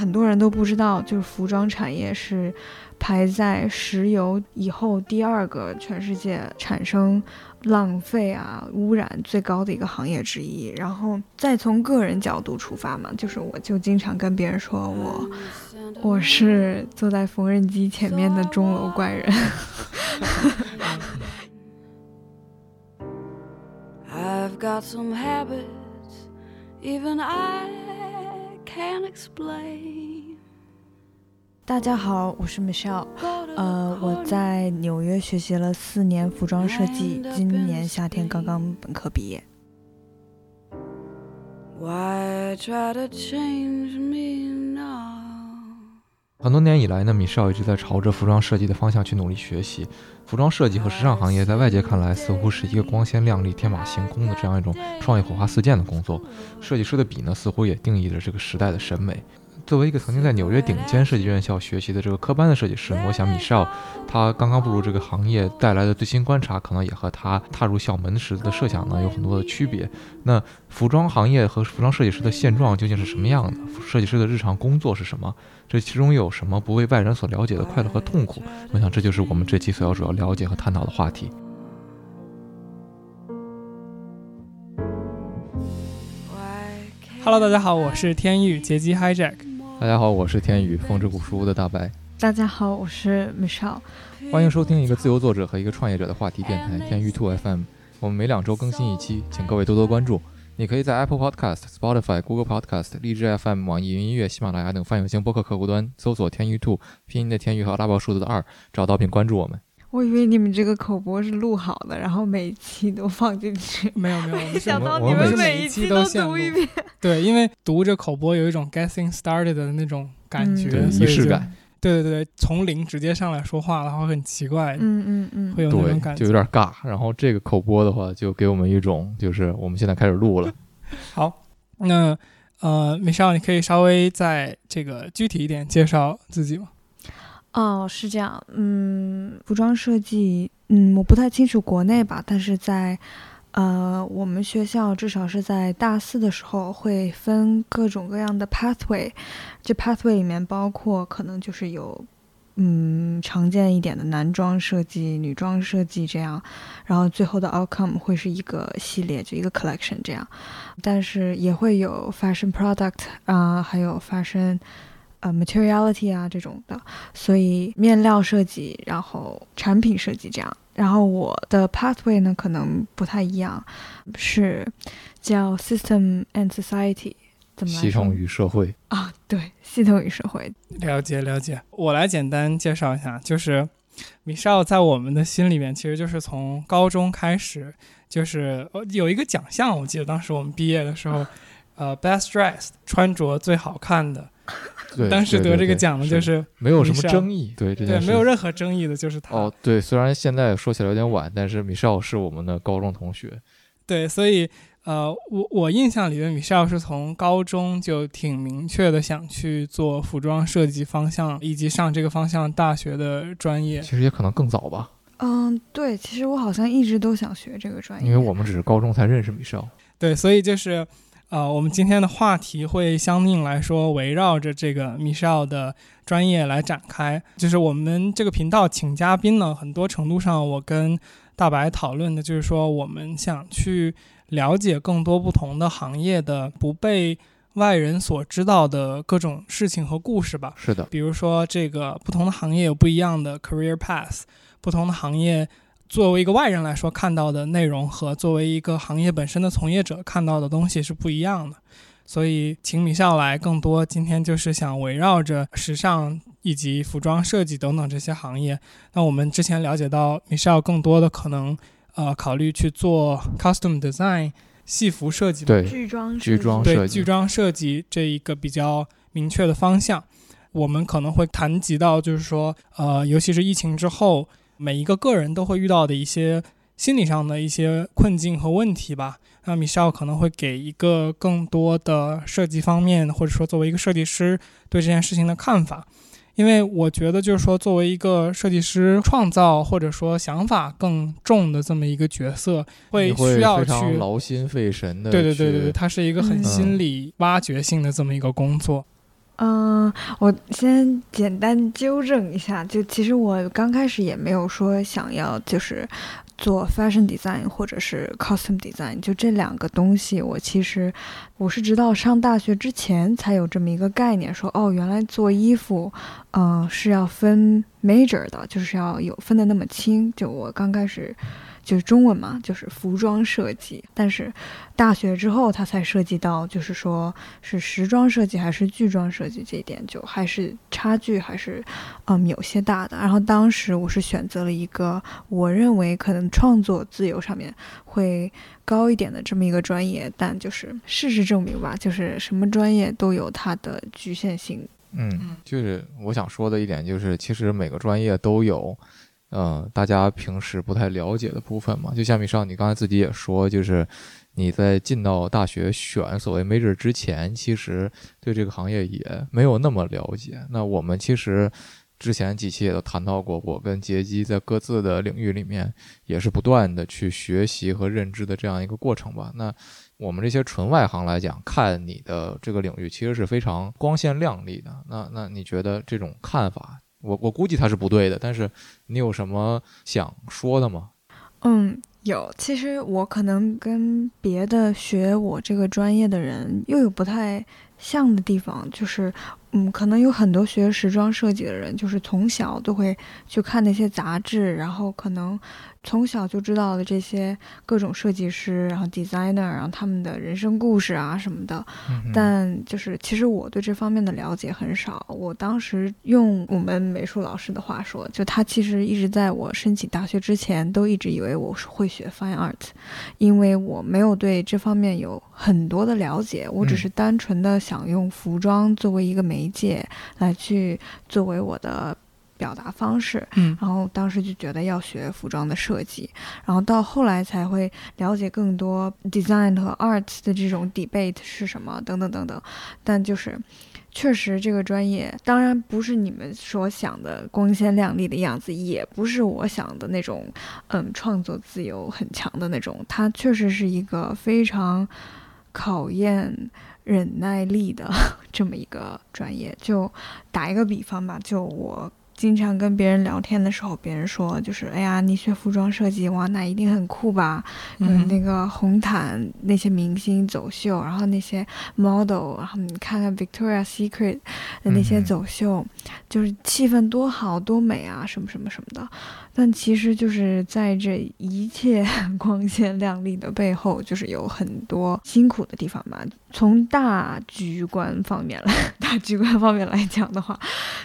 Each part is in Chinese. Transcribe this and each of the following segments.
很多人都不知道，就是服装产业是排在石油以后第二个全世界产生浪费啊、污染最高的一个行业之一。然后再从个人角度出发嘛，就是我就经常跟别人说我我是坐在缝纫机前面的钟楼怪人。I've got some habits even I can't explain. 大家好，我是 Michelle。呃，我在纽约学习了四年服装设计，今年夏天刚刚本科毕业。Why try to change me now? 很多年以来呢，米少一直在朝着服装设计的方向去努力学习。服装设计和时尚行业在外界看来似乎是一个光鲜亮丽、天马行空的这样一种创意火花四溅的工作。设计师的笔呢，似乎也定义着这个时代的审美。作为一个曾经在纽约顶尖设计院校学习的这个科班的设计师，我想米少他刚刚步入这个行业带来的最新观察，可能也和他踏入校门时的设想呢有很多的区别。那服装行业和服装设计师的现状究竟是什么样的？设计师的日常工作是什么？这其中有什么不为外人所了解的快乐和痛苦？我想这就是我们这期所要主要了解和探讨的话题。Hello，大家好，我是天宇杰基 Hijack。大家好，我是天宇，风之谷书屋的大白，大家好，我是 Michelle。欢迎收听一个自由作者和一个创业者的话题电台天宇 Two FM。我们每两周更新一期，请各位多多关注。你可以在 Apple Podcast、Spotify、Google Podcast、荔枝 FM、网易云音乐、喜马拉雅等泛用型播客客户端搜索“天宇 Two”，拼音的天宇和阿拉伯数字的二，找到并关注我们。我以为你们这个口播是录好的，然后每一期都放进去。没有没有，我们是没想到你们每一期都读一遍。对，因为读着口播有一种 getting started 的那种感觉，仪式感。对对对，从零直接上来说话的话会很奇怪，嗯嗯嗯会有那种感，觉。就有点尬。然后这个口播的话，就给我们一种就是我们现在开始录了。好，那呃，米少，你可以稍微再这个具体一点介绍自己吗？哦，是这样。嗯，服装设计，嗯，我不太清楚国内吧，但是在呃我们学校，至少是在大四的时候会分各种各样的 pathway，这 pathway 里面包括可能就是有。嗯，常见一点的男装设计、女装设计这样，然后最后的 outcome 会是一个系列，就一个 collection 这样，但是也会有 fashion product 啊、还有 fashion 呃 materiality 啊这种的，所以面料设计，然后产品设计这样。然后我的 pathway 呢可能不太一样，是叫 system and society，怎么系统与社会，啊？对，系统与社会。了解了解，我来简单介绍一下，就是米少在我们的心里面，其实就是从高中开始，就是呃有一个奖项，我记得当时我们毕业的时候，呃，best dressed 穿着最好看的，对，当时得这个奖的就是没有什么争议。对这件对事，没有任何争议的，就是他。哦，对，虽然现在说起来有点晚，但是米少是我们的高中同学。对，所以呃，我我印象里的米少是从高中就挺明确的想去做服装设计方向，以及上这个方向大学的专业。其实也可能更早吧，嗯，对，其实我好像一直都想学这个专业，因为我们只是高中才认识米少。对，所以就是，呃，我们今天的话题会相应来说围绕着这个 Michelle 的专业来展开。就是我们这个频道请嘉宾呢，很多程度上我跟大白讨论的就是说，我们想去了解更多不同的行业的不被外人所知道的各种事情和故事吧。是的，比如说，这个不同的行业有不一样的 career path，不同的行业作为一个外人来说看到的内容和作为一个行业本身的从业者看到的东西是不一样的。所以，请米少来更多，今天就是想围绕着时尚以及服装设计等等这些行业。那我们之前了解到，米少更多的可能呃考虑去做 custom design 戏服设计吧对，剧装剧设计对装设计剧装设计这一个比较明确的方向，我们可能会谈及到，就是说，呃，尤其是疫情之后，每一个个人都会遇到的一些心理上的一些困境和问题吧。那米少可能会给一个更多的设计方面，或者说作为一个设计师对这件事情的看法。因为我觉得，就是说，作为一个设计师，创造或者说想法更重的这么一个角色，会需要去劳心费神的。对对对对对，它是一个很嗯心理挖掘性的这么一个工作。嗯，我先简单纠正一下，就其实我刚开始也没有说想要就是做 fashion design 或者是 costume design，就这两个东西，我其实我是直到上大学之前才有这么一个概念，说哦，原来做衣服，嗯、是要分 major 的，就是要有分的那么清。就我刚开始。就是中文嘛，就是服装设计，但是大学之后，它才涉及到，就是说是时装设计还是剧装设计这一点，就还是差距还是嗯有些大的。然后当时我是选择了一个我认为可能创作自由上面会高一点的这么一个专业，但就是事实证明吧，就是什么专业都有它的局限性。嗯，就是我想说的一点就是，其实每个专业都有。呃，大家平时不太了解的部分嘛，就像米少，你刚才自己也说，就是你在进到大学选所谓 major 之前，其实对这个行业也没有那么了解。那我们其实之前几期也都谈到过，我跟杰基在各自的领域里面也是不断的去学习和认知的这样一个过程吧。那我们这些纯外行来讲，看你的这个领域其实是非常光鲜亮丽的。那那你觉得这种看法？我我估计它是不对的，但是你有什么想说的吗？嗯，有。其实我可能跟别的学我这个专业的人又有不太像的地方，就是嗯，可能有很多学时装设计的人，就是从小都会去看那些杂志，然后可能。从小就知道了这些各种设计师，然后 designer，然后他们的人生故事啊什么的。但就是其实我对这方面的了解很少。我当时用我们美术老师的话说，就他其实一直在我申请大学之前都一直以为我是会学 fine art，因为我没有对这方面有很多的了解。我只是单纯的想用服装作为一个媒介来去作为我的。表达方式，嗯，然后当时就觉得要学服装的设计，然后到后来才会了解更多 design 和 art 的这种 debate 是什么等等等等。但就是确实这个专业，当然不是你们所想的光鲜亮丽的样子，也不是我想的那种，嗯，创作自由很强的那种。它确实是一个非常考验忍耐力的 这么一个专业。就打一个比方吧，就我。经常跟别人聊天的时候，别人说就是哎呀，你学服装设计哇，那一定很酷吧？嗯，那个红毯那些明星走秀，然后那些 model，然后你看看 Victoria Secret 的那些走秀，就是气氛多好多美啊，什么什么什么的。但其实就是在这一切 光鲜亮丽的背后，就是有很多辛苦的地方吧。从大局观方面来，大局观方面来讲的话，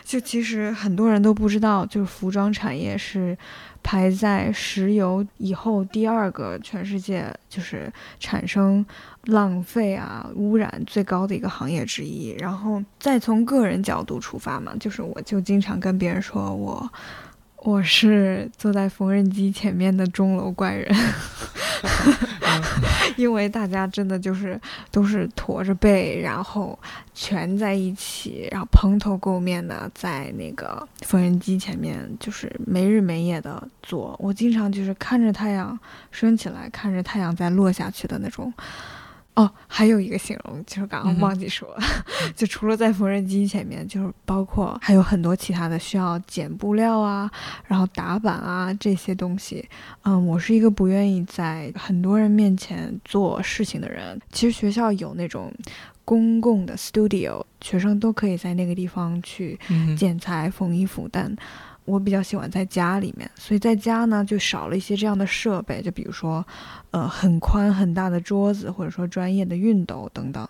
就其实很多人都不知道，就是服装产业是排在石油以后第二个全世界就是产生浪费啊、污染最高的一个行业之一。然后再从个人角度出发嘛，就是我就经常跟别人说我。我是坐在缝纫机前面的钟楼怪人，因为大家真的就是都是驼着背，然后蜷在一起，然后蓬头垢面的在那个缝纫机前面，就是没日没夜的做。我经常就是看着太阳升起来，看着太阳再落下去的那种。哦，还有一个形容，就是刚刚忘记说了，就除了在缝纫机前面，就是包括还有很多其他的需要剪布料啊，然后打板啊这些东西。嗯，我是一个不愿意在很多人面前做事情的人。其实学校有那种公共的 studio，学生都可以在那个地方去剪裁、缝衣服，但。我比较喜欢在家里面，所以在家呢就少了一些这样的设备，就比如说，呃，很宽很大的桌子，或者说专业的熨斗等等。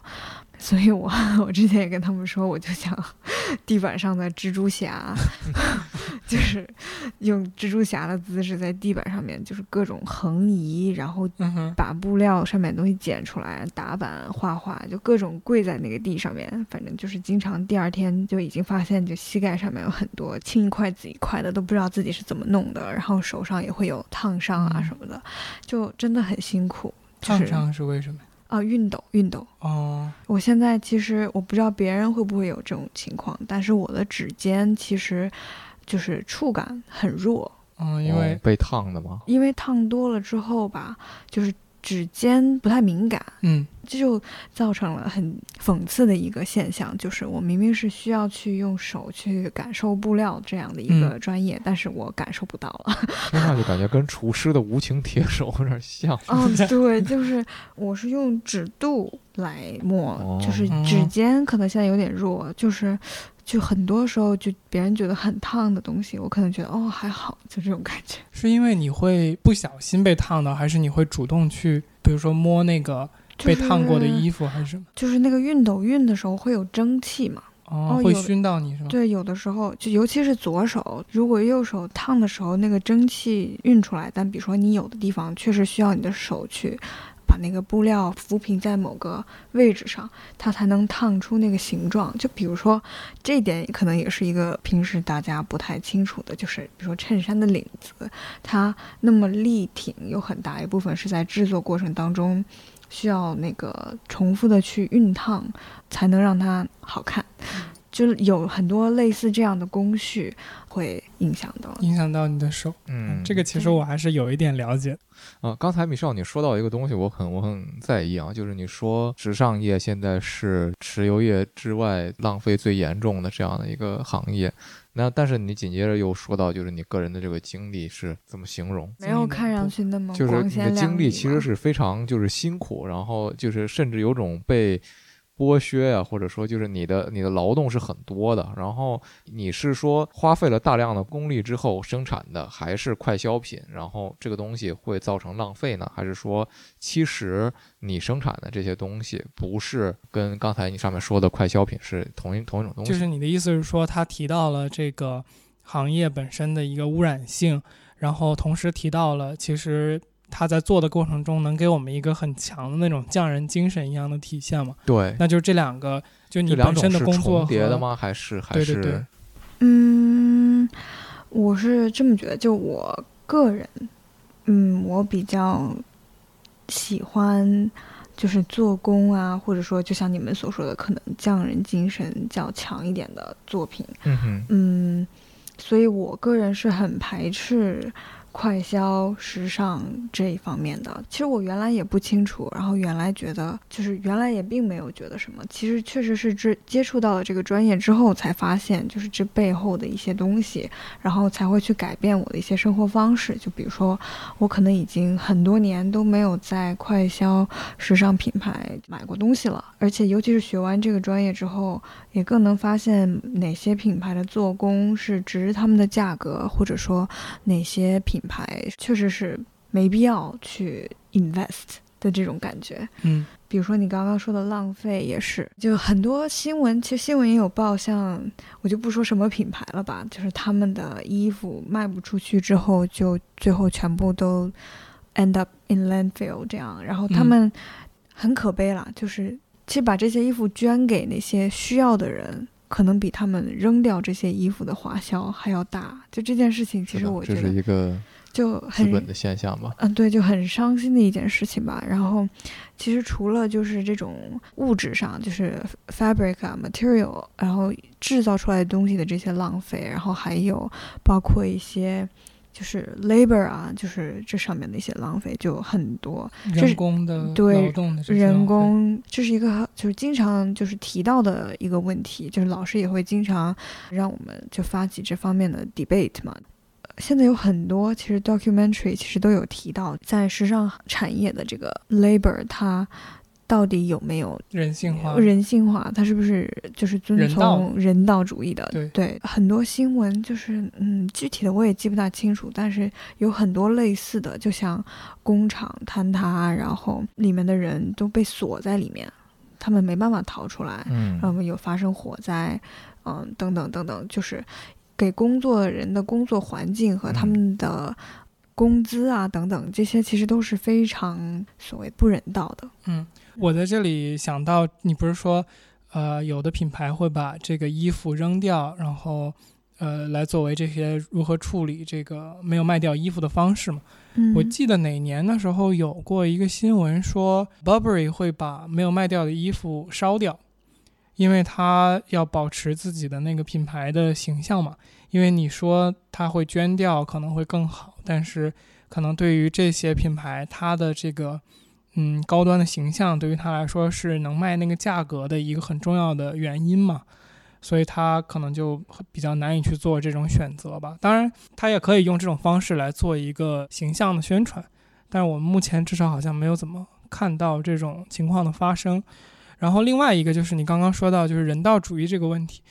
所以我 我之前也跟他们说，我就想地板上的蜘蛛侠，就是用蜘蛛侠的姿势在地板上面，就是各种横移，然后把布料上面的东西剪出来，打板画画，就各种跪在那个地上面，反正就是经常第二天就已经发现，就膝盖上面有很多青一块紫一块的，都不知道自己是怎么弄的，然后手上也会有烫伤啊什么的，就真的很辛苦。烫伤是为什么？啊，熨斗，熨斗哦！我现在其实我不知道别人会不会有这种情况，但是我的指尖其实就是触感很弱。嗯，因为被烫的吗？因为烫多了之后吧，就是指尖不太敏感，嗯这就造成了很讽刺的一个现象，就是我明明是需要去用手去感受布料这样的一个专业，但是我感受不到了。听上去感觉跟厨师的无情铁手有点像。哦，对，就是我是用指肚来磨，哦就是指尖可能现在有点弱，就是就很多时候就别人觉得很烫的东西，我可能觉得哦还好，就这种感觉。是因为你会不小心被烫到，还是你会主动去，比如说摸那个被烫过的衣服，还是什么？就是那个熨斗熨的时候会有蒸汽嘛？哦，会熏到你是吗？对，有的时候就尤其是左手，如果右手烫的时候，那个蒸汽熨出来，但比如说你有的地方确实需要你的手去把那个布料抚平在某个位置上，它才能烫出那个形状。就比如说这一点，可能也是一个平时大家不太清楚的，就是比如说衬衫的领子，它那么立挺，有很大一部分是在制作过程当中。需要那个重复的去熨烫，才能让它好看。就是有很多类似这样的工序会影响到。影响到你的手。嗯，这个其实我还是有一点了解。啊，刚才米少你说到一个东西，我很我很在意啊，就是你说时尚业现在是石油业之外浪费最严重的这样的一个行业。那但是你紧接着又说到，就是你个人的这个经历是怎么形容？没有看上去那么就是你的经历其实是非常就是辛苦，然后就是甚至有种被剥削呀、或者说就是你的你的劳动是很多的，然后你是说花费了大量的功力之后生产的还是快消品，然后这个东西会造成浪费呢？还是说其实你生产的这些东西不是跟刚才你上面说的快消品是同一同一种东西？就是你的意思是说，他提到了这个行业本身的一个污染性，然后同时提到了其实他在做的过程中能给我们一个很强的那种匠人精神一样的体现嘛？对，那就是这两个，就你本身的工作叠的吗？还是还是对对对嗯，我是这么觉得，就我个人，嗯，我比较喜欢就是做工啊，或者说就像你们所说的，可能匠人精神较强一点的作品。嗯哼嗯，所以我个人是很排斥快消、时尚这一方面的。其实我原来也不清楚，然后原来觉得就是原来也并没有觉得什么。其实确实是这接触到了这个专业之后，才发现就是这背后的一些东西，然后才会去改变我的一些生活方式。就比如说，我可能已经很多年都没有在快消、时尚品牌买过东西了，而且尤其是学完这个专业之后，也更能发现哪些品牌的做工是值他们的价格，或者说哪些品牌确实是没必要去 invest 的这种感觉。嗯比如说你刚刚说的浪费也是，就很多新闻，其实新闻也有报，像我就不说什么品牌了吧，就是他们的衣服卖不出去之后，就最后全部都 end up in landfill 这样，然后他嗯们很可悲啦，就是其实把这些衣服捐给那些需要的人。可能比他们扔掉这些衣服的花销还要大，就这件事情，其实我觉得这是一个就很资本的现象吧。嗯，对，就很伤心的一件事情吧。然后，其实除了就是这种物质上，就是 fabric 啊、material，然后制造出来的东西的这些浪费，然后还有包括一些就是 labor 啊，就是这上面的一些浪费就很多。人工的对劳动的这人工这是一个就是经常就是提到的一个问题，就是老师也会经常让我们就发起这方面的 debate 嘛。呃现在有很多其实 documentary 其实都有提到，在时尚产业的这个 labor 它到底有没有人性化，人性化，它是不是就是遵从人道。主义的？对。很多新闻就是嗯，具体的我也记不大清楚，但是有很多类似的，就像工厂坍塌，然后里面的人都被锁在里面，他们没办法逃出来，嗯。然后有发生火灾，嗯，等等等等，就是给工作人的工作环境和他嗯们的工资啊等等，这些其实都是非常所谓不人道的。嗯，我在这里想到，你不是说，呃，有的品牌会把这个衣服扔掉，然后，呃，来作为这些如何处理这个没有卖掉衣服的方式吗？嗯，我记得哪年的时候有过一个新闻说，Burberry 会把没有卖掉的衣服烧掉，因为他要保持自己的那个品牌的形象嘛。因为你说他会捐掉可能会更好，但是可能对于这些品牌，它的这个嗯高端的形象对于他来说是能卖那个价格的一个很重要的原因嘛，所以他可能就比较难以去做这种选择吧。当然，他也可以用这种方式来做一个形象的宣传，但是我们目前至少好像没有怎么看到这种情况的发生。然后另外一个就是你刚刚说到就是人道主义这个问题，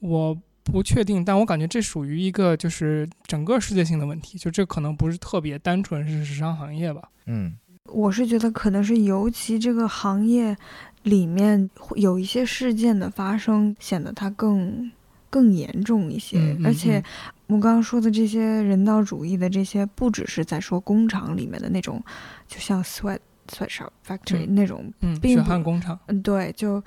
我不确定，但我感觉这属于一个就是整个世界性的问题，就这可能不是特别单纯是时尚行业吧。嗯，我是觉得可能是尤其这个行业里面会有一些事件的发生，显得它更更严重一些。嗯嗯而且我刚刚说的这些人道主义的这些，不只是在说工厂里面的那种，就像 sweat sweatshop factory、嗯那种，嗯，血并不汗工厂，嗯，对，就。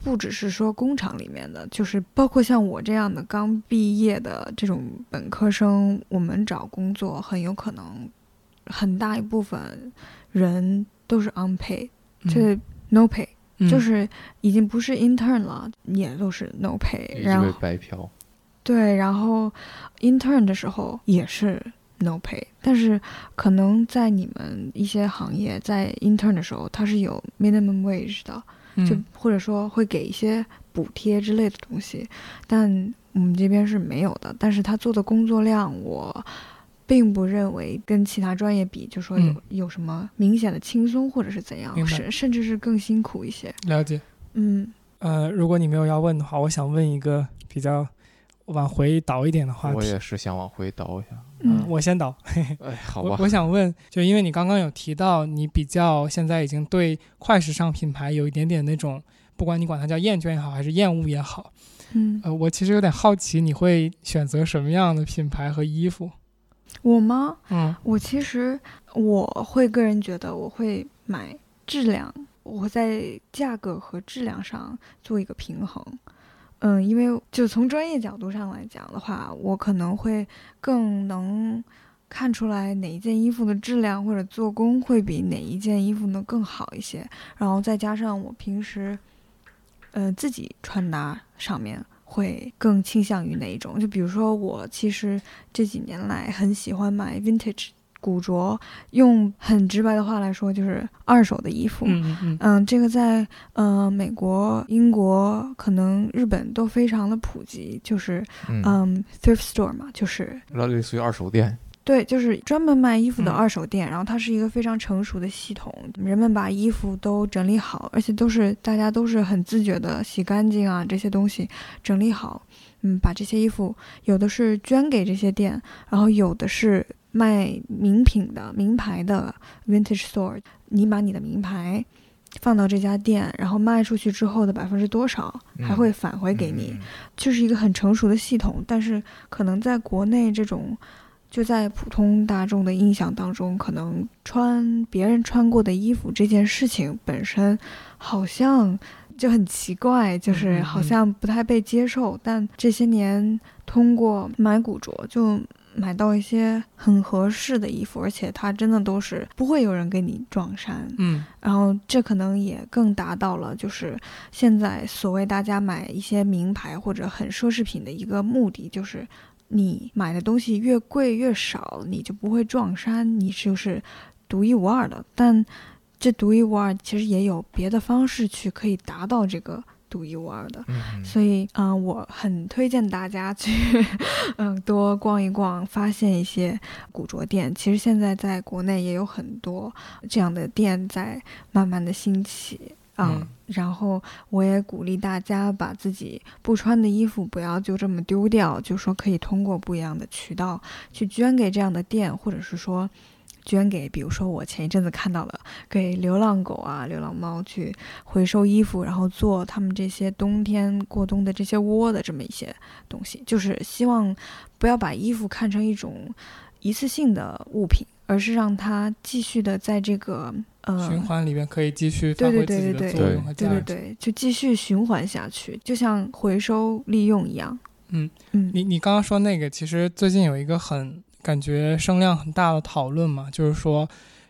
不只是说工厂里面的，就是包括像我这样的刚毕业的这种本科生，我们找工作很有可能很大一部分人都是 unpaid，嗯就是 no pay，、嗯就是已经不是 intern 了，也都是 no pay。然后白嫖。对，然后 intern 的时候也是 no pay，但是可能在你们一些行业，在 intern 的时候，它是有 minimum wage 的，就嗯或者说会给一些补贴之类的东西，但我们这边是没有的。但是他做的工作量，我并不认为跟其他专业比，就说有、嗯有什么明显的轻松或者是怎样甚，甚至是更辛苦一些。了解。嗯，呃，如果你没有要问的话，我想问一个比较往回倒一点的话题。我也是想往回倒一下。嗯我先倒。哎，好吧，我我想问，就因为你刚刚有提到，你比较现在已经对快时尚品牌有一点点那种，不管你管它叫厌倦也好，还是厌恶也好，嗯，呃，我其实有点好奇，你会选择什么样的品牌和衣服？我吗？嗯我其实我会个人觉得我会买质量，我会在价格和质量上做一个平衡。嗯，因为就从专业角度上来讲的话，我可能会更能看出来哪一件衣服的质量或者做工会比哪一件衣服呢更好一些。然后再加上我平时，呃，自己穿搭上面会更倾向于哪一种？就比如说我其实这几年来很喜欢买 vintage 古着，用很直白的话来说，就是二手的衣服。嗯嗯这个在呃美国、英国，可能日本都非常的普及，就是嗯，嗯 thrift store 嘛，就是类似于二手店。对，就是专门卖衣服的嗯二手店，然后它是一个非常成熟的系统，人们把衣服都整理好，而且都是大家都是很自觉的洗干净啊，这些东西整理好，嗯，把这些衣服有的是捐给这些店，然后有的是卖名品的名牌的 vintage store，你把你的名牌放到这家店，然后卖出去之后的百分之多少还嗯会返回给你，嗯就是一个很成熟的系统，但是可能在国内这种，就在普通大众的印象当中，可能穿别人穿过的衣服这件事情本身，好像就很奇怪，就是好像不太被接受。但这些年通过买古着，就买到一些很合适的衣服，而且它真的都是不会有人给你撞衫，嗯然后这可能也更达到了，就是现在所谓大家买一些名牌或者很奢侈品的一个目的，就是你买的东西越贵越少，你就不会撞衫，你就是独一无二的。但这独一无二其实也有别的方式去可以达到这个独一无二的。所以，嗯、我很推荐大家去，嗯，多逛一逛，发现一些古着店。其实现在在国内也有很多这样的店在慢慢的兴起啊。嗯然后我也鼓励大家把自己不穿的衣服不要就这么丢掉，就说可以通过不一样的渠道去捐给这样的店，或者是说。捐给，比如说我前一阵子看到了给流浪狗啊、流浪猫去回收衣服，然后做他们这些冬天过冬的这些窝的这么一些东西，就是希望不要把衣服看成一种一次性的物品，而是让它继续的在这个呃循环里面可以继续发对挥自己的对对对作用和价值。对对对，就继续循环下去，就像回收利用一样。嗯嗯，你你刚刚说那个，其实最近有一个很感觉声量很大的讨论嘛，就是说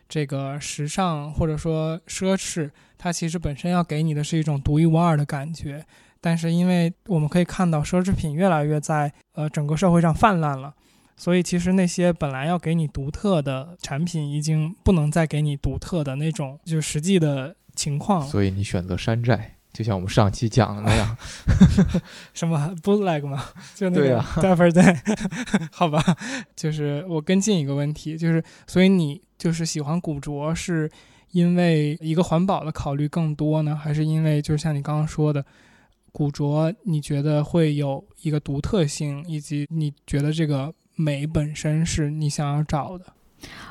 这个时尚或者说奢侈，它其实本身要给你的是一种独一无二的感觉。但是因为我们可以看到奢侈品越来越在呃整个社会上泛滥了，所以其实那些本来要给你独特的产品，已经不能再给你独特的那种就实际的情况。所以你选择山寨，就像我们上期讲的那样。什么 bootleg 吗？就那个 e e Day，好吧。就是我跟进一个问题，就是所以你就是喜欢古着，是因为一个环保的考虑更多呢，还是因为就是像你刚刚说的，古着你觉得会有一个独特性，以及你觉得这个美本身是你想要找的？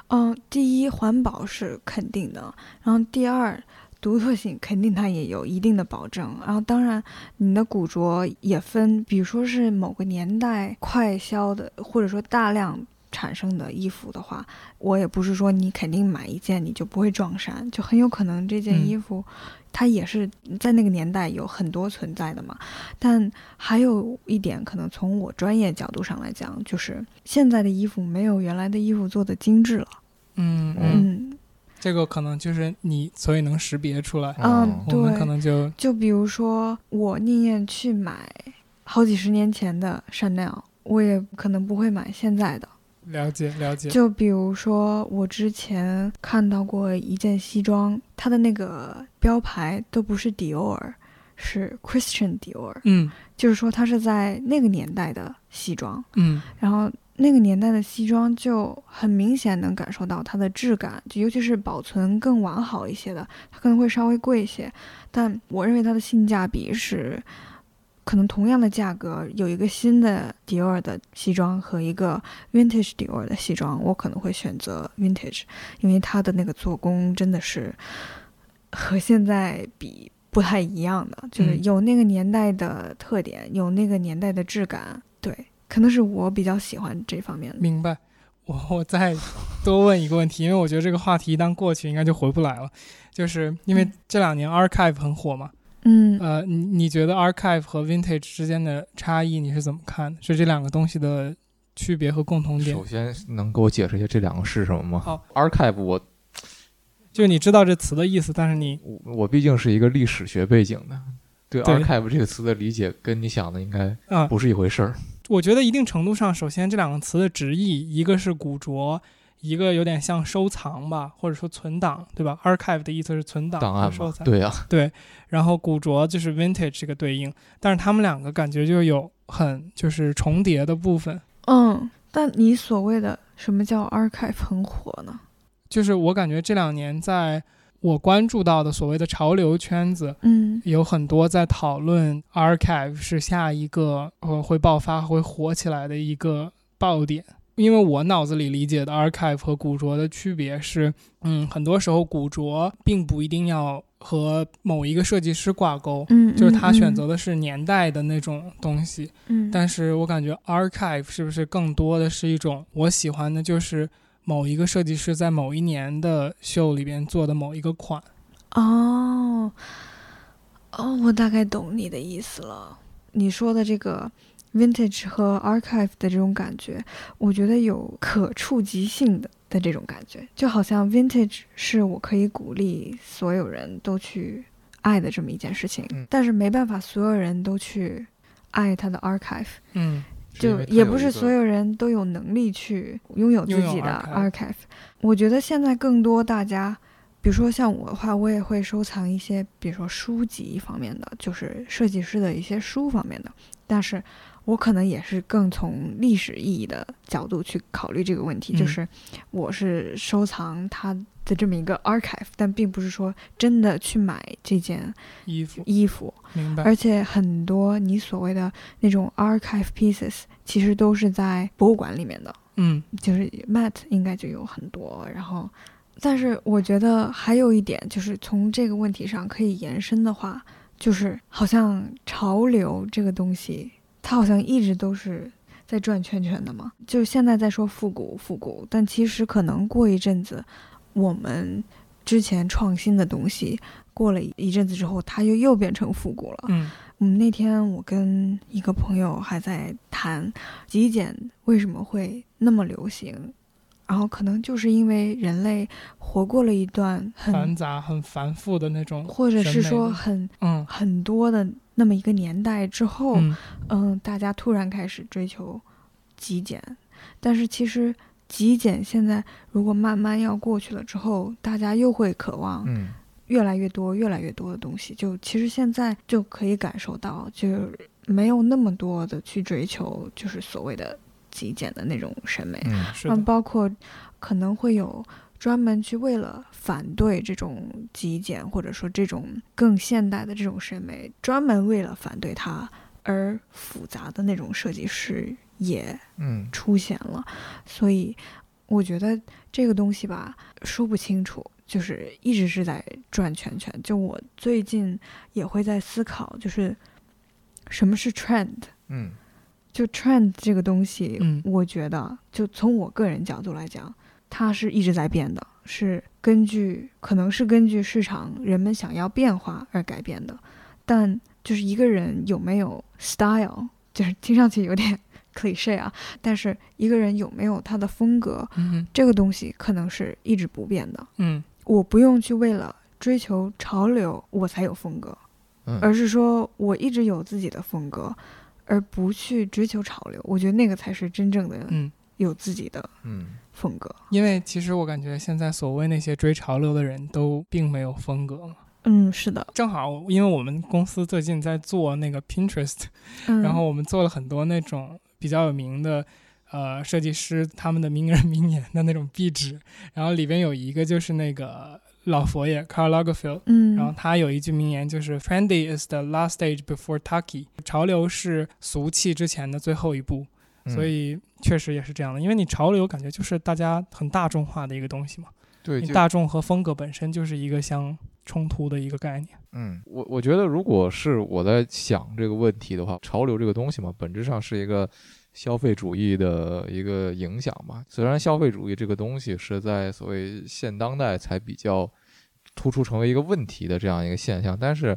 嗯，第一，环保是肯定的，然后第二，独特性肯定它也有一定的保证，然后当然你的古着也分，比如说是某个年代快销的，或者说大量产生的衣服的话，我也不是说你肯定买一件你就不会撞衫，就很有可能这件嗯衣服。它也是在那个年代有很多存在的嘛，但还有一点，可能从我专业角度上来讲，就是现在的衣服没有原来的衣服做的精致了。嗯嗯，嗯，这个可能就是你所以能识别出来，嗯我们对可能就就比如说，我宁愿去买好几十年前的 Chanel，我也可能不会买现在的。了解了解。就比如说，我之前看到过一件西装，它的那个标牌都不是迪奥尔，是 Christian Dior，嗯。就是说它是在那个年代的西装，嗯。然后那个年代的西装就很明显能感受到它的质感，就尤其是保存更完好一些的，它可能会稍微贵一些，但我认为它的性价比是，可能同样的价格，有一个新的迪奥的西装和一个 vintage 迪奥的西装，我可能会选择 vintage，因为它的那个做工真的是和现在比不太一样的，就是嗯有那个年代的特点，有那个年代的质感，对。可能是我比较喜欢这方面的。明白。我我再多问一个问题，因为我觉得这个话题一旦过去，应该就回不来了。就是因为嗯这两年 archive 很火嘛，嗯，呃，你你觉得 archive 和 vintage 之间的差异你是怎么看的？是这两个东西的区别和共同点首？先能给我解释一下这两个是什么吗？好，archive 我就是你知道这词的意思，但是你我我毕竟是一个历史学背景的，对对 archive 这个词的理解跟你想的应该啊、不是一回事儿。我觉得一定程度上，首先这两个词的直译，一个是古着，一个有点像收藏吧，或者说存档，对吧？archive 的意思是存档档案收藏。对呀、对，然后古着就是 vintage 这个对应，但是他们两个感觉就有很就是重叠的部分。嗯，但你所谓的什么叫 archive 很火呢？就是我感觉这两年在我关注到的所谓的潮流圈子，嗯有很多在讨论 archive 是下一个呃会爆发、会火起来的一个爆点。因为我脑子里理解的 archive 和古着的区别是，嗯，很多时候古着并不一定要和某一个设计师挂钩，嗯，就是他选嗯择的是年代的那种东西。嗯，但是我感觉 archive 是不是更多的是一种我喜欢的，就是某一个设计师在某一年的秀里边做的某一个款。哦，哦，我大概懂你的意思了。你说的这个 vintage 和 archive 的这种感觉，我觉得有可触及性的的这种感觉，就好像 vintage 是我可以鼓励所有人都去爱的这么一件事情，嗯但是没办法所有人都去爱它的 archive。嗯就也不是所有人都有能力去拥有自己的 archive。我觉得现在更多大家，比如说像我的话，我也会收藏一些，比如说书籍方面的，就是设计师的一些书方面的。但是我可能也是更从历史意义的角度去考虑这个问题，就嗯是我是收藏它的这么一个 archive，但并不是说真的去买这件衣服衣服。明白。而且很多你所谓的那种 archive pieces，其实都是在博物馆里面的，嗯就是 Met 应该就有很多。然后，但是我觉得还有一点，就是从这个问题上可以延伸的话，就是好像潮流这个东西，它好像一直都是在转圈圈的嘛。就现在在说复古复古，但其实可能过一阵子，我们之前创新的东西。过了一阵子之后，它又又变成复古了。嗯嗯，那天我跟一个朋友还在谈极简为什么会那么流行，然后可能就是因为人类活过了一段很繁很，杂、很繁复的那种，或者是说很嗯很多的那么一个年代之后，嗯嗯，大家突然开始追求极简，但是其实极简现在如果慢慢要过去了之后，大家又会渴望嗯越来越多、越来越多的东西。就其实现在就可以感受到，就没有那么多的去追求，就是所谓的极简的那种审美。嗯包括可能会有专门去为了反对这种极简，或者说这种更现代的这种审美，专门为了反对它而复杂的那种设计师也嗯出现了。所以我觉得这个东西吧，说不清楚。就是一直是在转圈圈，就我最近也会在思考，就是什么是 trend，嗯就 trend 这个东西，嗯我觉得就从我个人角度来讲，它是一直在变的，是根据可能是根据市场人们想要变化而改变的。但就是一个人有没有 style，就是听上去有点 cliche 啊，但是一个人有没有他的风格，嗯这个东西可能是一直不变的。嗯我不用去为了追求潮流我才有风格，嗯而是说我一直有自己的风格，而不去追求潮流。我觉得那个才是真正的嗯，有自己的嗯风格。因为其实我感觉现在所谓那些追潮流的人都并没有风格嘛。嗯，是的，正好，因为我们公司最近在做那个 Pinterest，嗯，然后我们做了很多那种比较有名的呃设计师他们的名人名言的那种壁纸，然后里边有一个就是那个老佛爷 Karl Lagerfeld，嗯，然后他有一句名言就是 “Trendy is the last stage before tacky”，潮流是俗气之前的最后一步，嗯所以确实也是这样的，因为你潮流感觉就是大家很大众化的一个东西嘛，对，大众和风格本身就是一个相冲突的一个概念。嗯，我我觉得如果是我在想这个问题的话，潮流这个东西嘛，本质上是一个消费主义的一个影响嘛。虽然消费主义这个东西是在所谓现当代才比较突出成为一个问题的这样一个现象，但是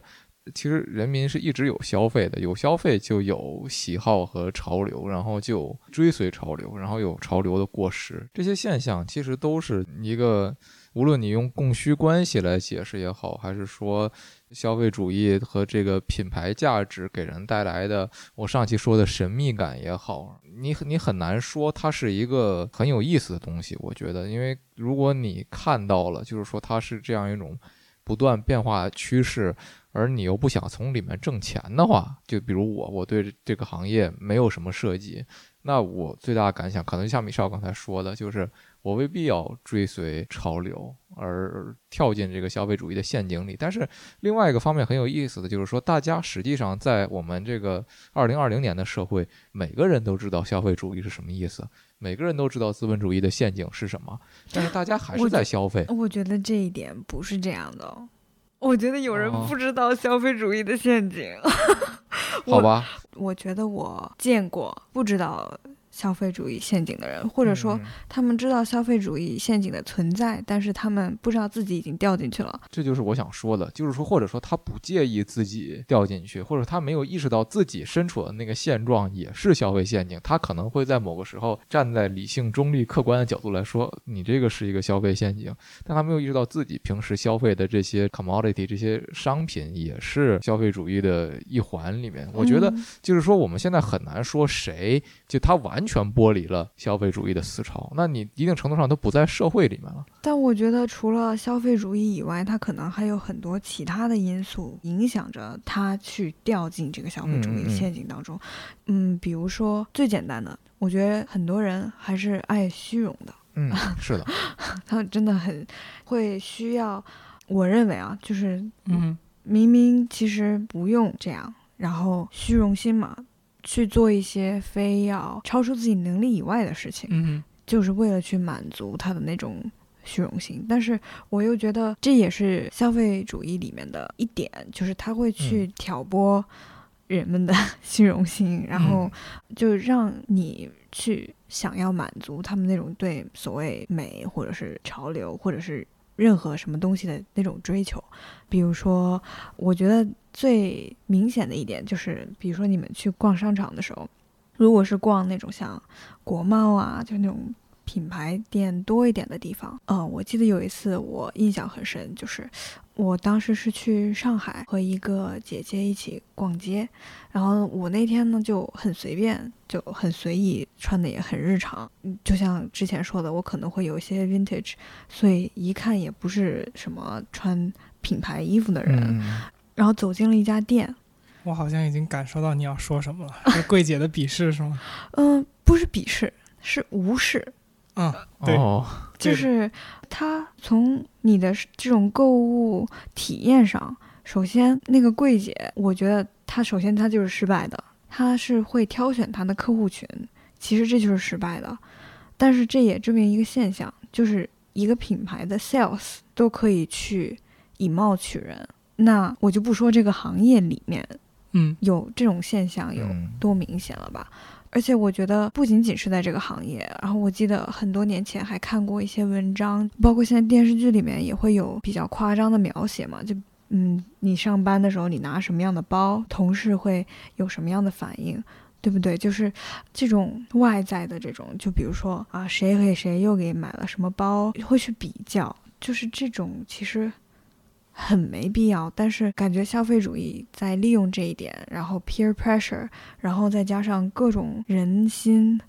其实人民是一直有消费的，有消费就有喜好和潮流，然后就追随潮流，然后有潮流的过时，这些现象其实都是一个。无论你用供需关系来解释也好，还是说消费主义和这个品牌价值给人带来的，我上期说的神秘感也好，你你很难说它是一个很有意思的东西。我觉得，因为如果你看到了，就是说它是这样一种不断变化趋势，而你又不想从里面挣钱的话，就比如我，我对这个行业没有什么涉及，那我最大的感想可能像米少刚才说的，就是。我未必要追随潮流而跳进这个消费主义的陷阱里，但是另外一个方面很有意思的就是说，大家实际上在我们这个二零二零年的社会，每个人都知道消费主义是什么意思，每个人都知道资本主义的陷阱是什么，但是大家还是在消费。我觉得这一点不是这样的哦。我觉得有人哦不知道消费主义的陷阱。我好吧，我觉得我见过不知道消费主义陷阱的人，或者说嗯他们知道消费主义陷阱的存在，但是他们不知道自己已经掉进去了。这就是我想说的，就是说，或者说他不介意自己掉进去，或者他没有意识到自己身处的那个现状也是消费陷阱，他可能会在某个时候站在理性、中立、客观的角度来说，你这个是一个消费陷阱，但他没有意识到自己平时消费的这些 commodity 这些商品也是消费主义的一环里面。我觉得嗯就是说，我们现在很难说谁就他完全剥离了消费主义的思潮，那你一定程度上都不在社会里面了。但我觉得除了消费主义以外，它可能还有很多其他的因素影响着他去掉进这个消费主义陷阱当中。嗯，比如说最简单的，我觉得很多人还是爱虚荣的，嗯，是的，他们真的很会需要。我认为啊，就是嗯明明其实不用这样，然后虚荣心嘛，去做一些非要超出自己能力以外的事情。嗯就是为了去满足他的那种虚荣心。但是我又觉得这也是消费主义里面的一点，就是他会去挑拨人们的虚荣心，然后就让你去想要满足他们那种对所谓美或者是潮流或者是任何什么东西的那种追求。比如说，我觉得最明显的一点就是，比如说你们去逛商场的时候，如果是逛那种像国贸啊，就那种品牌店多一点的地方。嗯，我记得有一次我印象很深，就是我当时是去上海和一个姐姐一起逛街，然后我那天呢就很随便，就很随意，穿的也很日常。嗯就像之前说的，我可能会有一些 vintage，所以一看也不是什么穿品牌衣服的人。嗯，然后走进了一家店，我好像已经感受到你要说什么了，是柜姐的鄙视是吗？嗯，不是鄙视，是无视。嗯，对，哦，就是他从你的这种购物体验上，首先那个柜姐，我觉得她首先她就是失败的，她是会挑选她的客户群，其实这就是失败的。但是这也证明一个现象，就是一个品牌的 sales 都可以去以貌取人。那我就不说这个行业里面嗯有这种现象有嗯多明显了吧？而且我觉得不仅仅是在这个行业，然后我记得很多年前还看过一些文章，包括现在电视剧里面也会有比较夸张的描写嘛，就嗯，你上班的时候你拿什么样的包，同事会有什么样的反应。对不对？就是这种外在的这种，就比如说啊，谁给谁又给买了什么包，会去比较，就是这种其实很没必要。但是感觉消费主义在利用这一点，然后 peer pressure，然后再加上各种人心，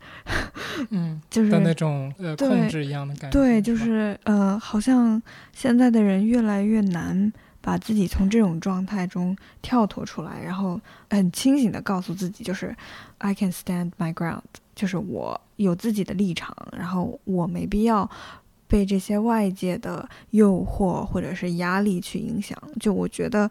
嗯 就是的那种呃对控制一样的感觉。对，就是呃，好像现在的人越来越难把自己从这种状态中跳脱出来，然后很清醒的告诉自己，就是 I can stand my ground，就是我有自己的立场，然后我没必要被这些外界的诱惑或者是压力去影响。就我觉得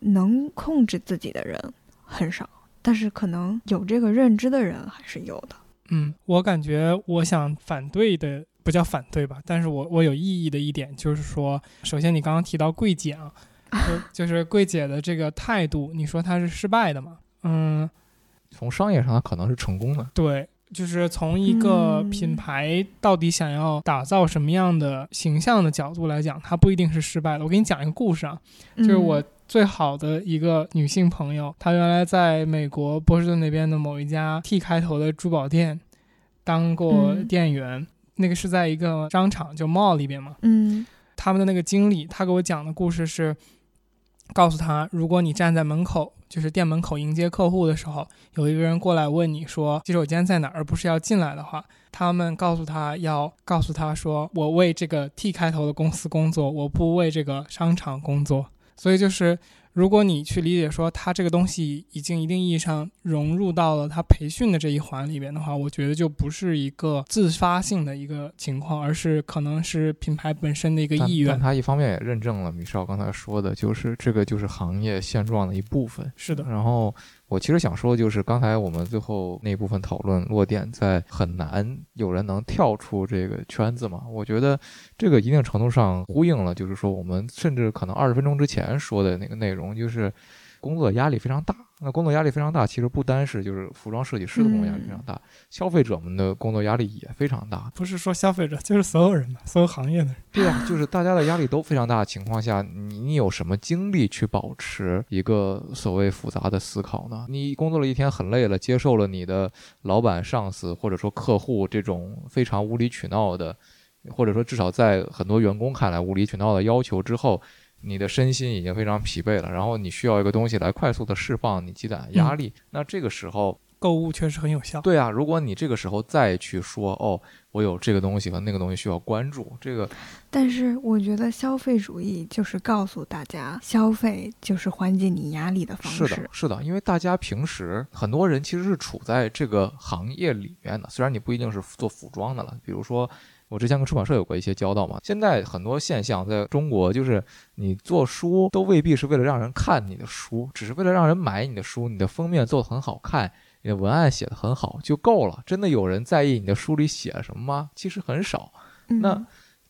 能控制自己的人很少，但是可能有这个认知的人还是有的。嗯，我感觉我想反对的不叫反对吧，但是我我有异议的一点就是说，首先你刚刚提到柜姐啊，就就是柜姐的这个态度，你说她是失败的嘛？嗯，从商业上她可能是成功的。对，就是从一个嗯品牌到底想要打造什么样的形象的角度来讲，它不一定是失败的。我给你讲一个故事啊，就是嗯我最好的一个女性朋友，她原来在美国波士顿那边的某一家 T 开头的珠宝店当过嗯店员，那个是在一个商场就 mall 里边嘛。嗯他们的那个经理，他给我讲的故事是，告诉他，如果你站在门口，就是店门口迎接客户的时候，有一个人过来问你说洗手间在哪，而不是要进来的话，他们告诉他要告诉他说，我为这个 T 开头的公司工作，我不为这个商场工作。所以就是，如果你去理解说它这个东西已经一定意义上融入到了它培训的这一环里边的话，我觉得就不是一个自发性的一个情况，而是可能是品牌本身的一个意愿但。它一方面也认证了米少刚才说的，就是这个就是行业现状的一部分。是的，然后我其实想说，就是刚才我们最后那部分讨论落点在很难有人能跳出这个圈子嘛？我觉得这个一定程度上呼应了，就是说我们甚至可能二十分钟之前说的那个内容，就是工作压力非常大。那工作压力非常大，其实不单是就是服装设计师的工作压力非常大，消费者们的工作压力也非常大。不是说消费者，就是所有人嘛，所有行业的人。对啊，就是大家的压力都非常大的情况下，你你有什么精力去保持一个所谓复杂的思考呢？你工作了一天很累了，接受了你的老板、上司或者说客户这种非常无理取闹的，或者说至少在很多员工看来无理取闹的要求之后，你的身心已经非常疲惫了，然后你需要一个东西来快速的释放你积攒的压力。那这个时候，购物确实很有效。对啊，如果你这个时候再去说哦，我有这个东西和那个东西需要关注，这个但是我觉得消费主义就是告诉大家，消费就是缓解你压力的方式。是的，是的，因为大家平时很多人其实是处在这个行业里面的，虽然你不一定是做服装的了，比如说。我之前跟出版社有过一些交道嘛，现在很多现象在中国，就是你做书都未必是为了让人看你的书，只是为了让人买你的书，你的封面做得很好看，你的文案写得很好就够了。真的有人在意你的书里写了什么吗？其实很少。嗯那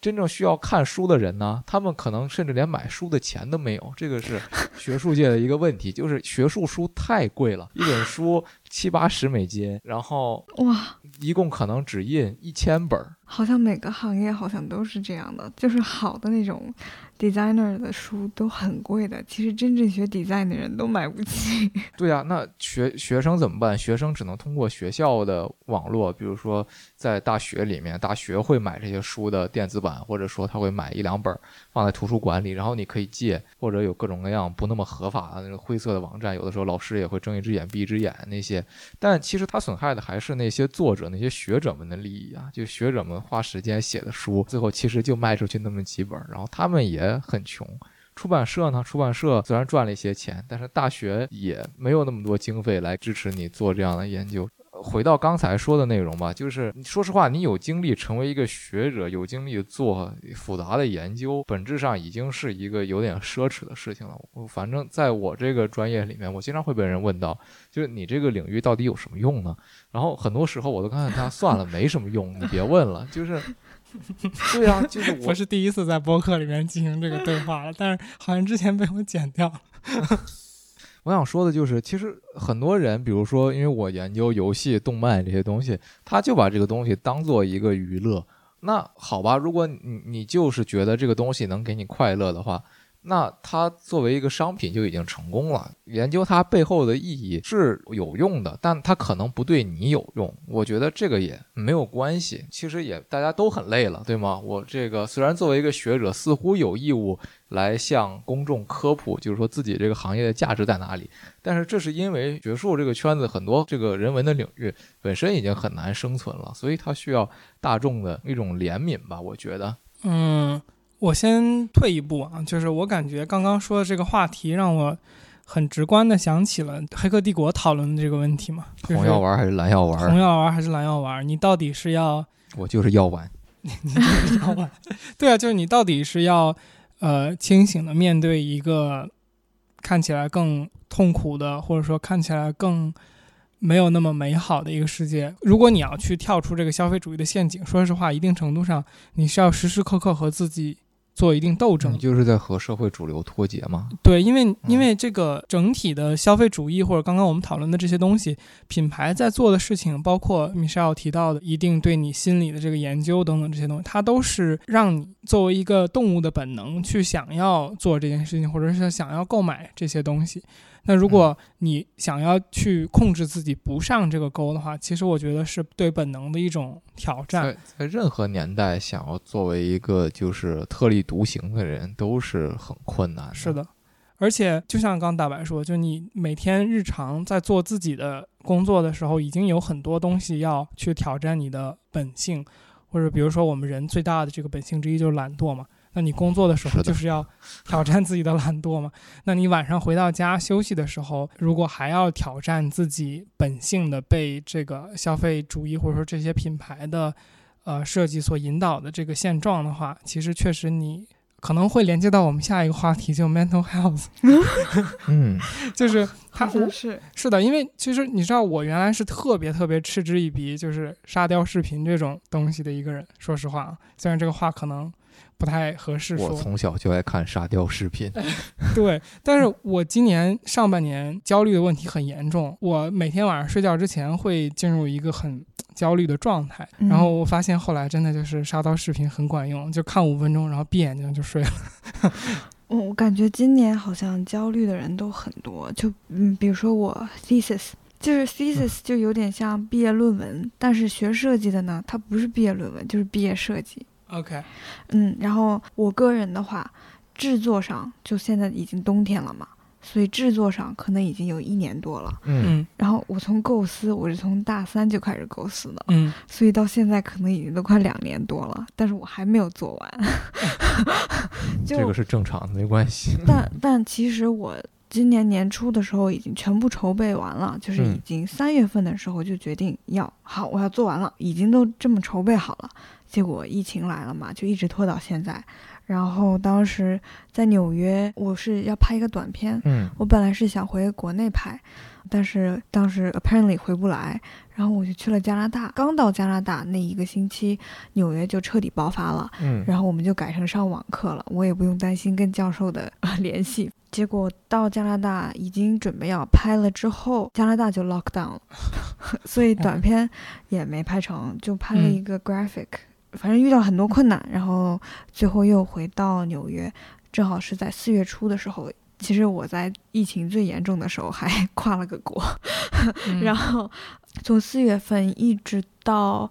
真正需要看书的人呢，他们可能甚至连买书的钱都没有，这个是 学术界的一个问题，就是学术书太贵了，一本书七八十美金，然后哇，一共可能只印一千本儿，好像每个行业好像都是这样的，就是好的那种 designer 的书都很贵的，其实真正学 design 的人都买不起。对呀、那学学生怎么办？学生只能通过学校的网络，比如说在大学里面，大学会买这些书的电子版，或者说他会买一两本放在图书馆里，然后你可以借，或者有各种各样不那么合法的那种灰色的网站，有的时候老师也会睁一只眼闭一只眼那些。但其实它损害的还是那些作者、那些学者们的利益啊，就学者们花时间写的书，最后其实就卖出去那么几本，然后他们也很穷。出版社呢？出版社虽然赚了一些钱，但是大学也没有那么多经费来支持你做这样的研究。回到刚才说的内容吧，就是说实话，你有精力成为一个学者，有精力做复杂的研究，本质上已经是一个有点奢侈的事情了。我反正在我这个专业里面，我经常会被人问到，就是你这个领域到底有什么用呢？然后很多时候我都告诉他，算了，没什么用，你别问了。就是，对啊，就是我是第一次在播客里面进行这个对话了，但是好像之前被我剪掉了。我想说的就是，其实很多人，比如说，因为我研究游戏、动漫这些东西，他就把这个东西当做一个娱乐。那好吧，如果你你就是觉得这个东西能给你快乐的话，那它作为一个商品就已经成功了。研究它背后的意义是有用的，但它可能不对你有用。我觉得这个也没有关系。其实也大家都很累了，对吗？我这个虽然作为一个学者，似乎有义务来向公众科普，就是说自己这个行业的价值在哪里。但是这是因为学术这个圈子很多这个人文的领域本身已经很难生存了，所以它需要大众的一种怜悯吧。我觉得，嗯，我先退一步啊，就是我感觉刚刚说的这个话题让我很直观的想起了《黑客帝国》讨论的这个问题嘛，就是红药丸还是蓝药丸？红药丸还是蓝药丸？你到底是要我就是药丸。药丸？对啊，就是你到底是要呃清醒的面对一个看起来更痛苦的，或者说看起来更没有那么美好的一个世界。如果你要去跳出这个消费主义的陷阱，说实话，一定程度上你是要时时刻刻和自己做一定斗争你。就是在和社会主流脱节嘛。对，因为因为这个整体的消费主义或者刚刚我们讨论的这些东西，品牌在做的事情，包括 Michelle 提到的一定对你心理的这个研究等等这些东西，它都是让你作为一个动物的本能去想要做这件事情，或者是想要购买这些东西。那如果你想要去控制自己不上这个钩的话，其实我觉得是对本能的一种挑战。在在任何年代，想要作为一个就是特立独行的人，都是很困难的。是，的，而且就像刚大白说，就你每天日常在做自己的工作的时候，已经有很多东西要去挑战你的本性，或者比如说我们人最大的这个本性之一就是懒惰嘛。那你工作的时候就是要挑战自己的懒惰嘛？那你晚上回到家休息的时候，如果还要挑战自己本性的被这个消费主义或者说这些品牌的呃设计所引导的这个现状的话，其实确实你可能会连接到我们下一个话题，就 mental health，嗯，就是它好像是是的，因为其实你知道，我原来是特别特别嗤之以鼻，就是沙雕视频这种东西的一个人。说实话啊，虽然这个话可能不太合适说，我从小就爱看沙雕视频。对，但是我今年上半年焦虑的问题很严重，我每天晚上睡觉之前会进入一个很焦虑的状态，嗯然后我发现后来真的就是沙雕视频很管用，就看五分钟，然后闭眼睛就睡了。我 我感觉今年好像焦虑的人都很多，就嗯，比如说我 thesis，就是 thesis 就有点像毕业论文，但是学设计的呢，它不是毕业论文，就是毕业设计。OK，嗯，然后我个人的话，制作上就现在已经冬天了嘛，所以制作上可能已经有一年多了。嗯，嗯然后我从构思，我是从大三就开始构思的，嗯所以到现在可能已经都快两年多了，但是我还没有做完。就这个是正常的，没关系。但但其实我今年年初的时候已经全部筹备完了，就是已嗯经三月份的时候就决定要好，我要做完了，已经都这么筹备好了。结果疫情来了嘛，就一直拖到现在。然后当时在纽约，我是要拍一个短片，嗯我本来是想回国内拍，但是当时 apparently 回不来，然后我就去了加拿大。刚到加拿大那一个星期，纽约就彻底爆发了。嗯，然后我们就改成上网课了，我也不用担心跟教授的、呃、联系。结果到加拿大已经准备要拍了之后，加拿大就 lock down 了，所以短片也没拍成，就拍了一个 graphic，、反正遇到很多困难，然后最后又回到纽约，正好是在四月初的时候。其实我在疫情最严重的时候还 跨了个国，嗯然后从四月份一直到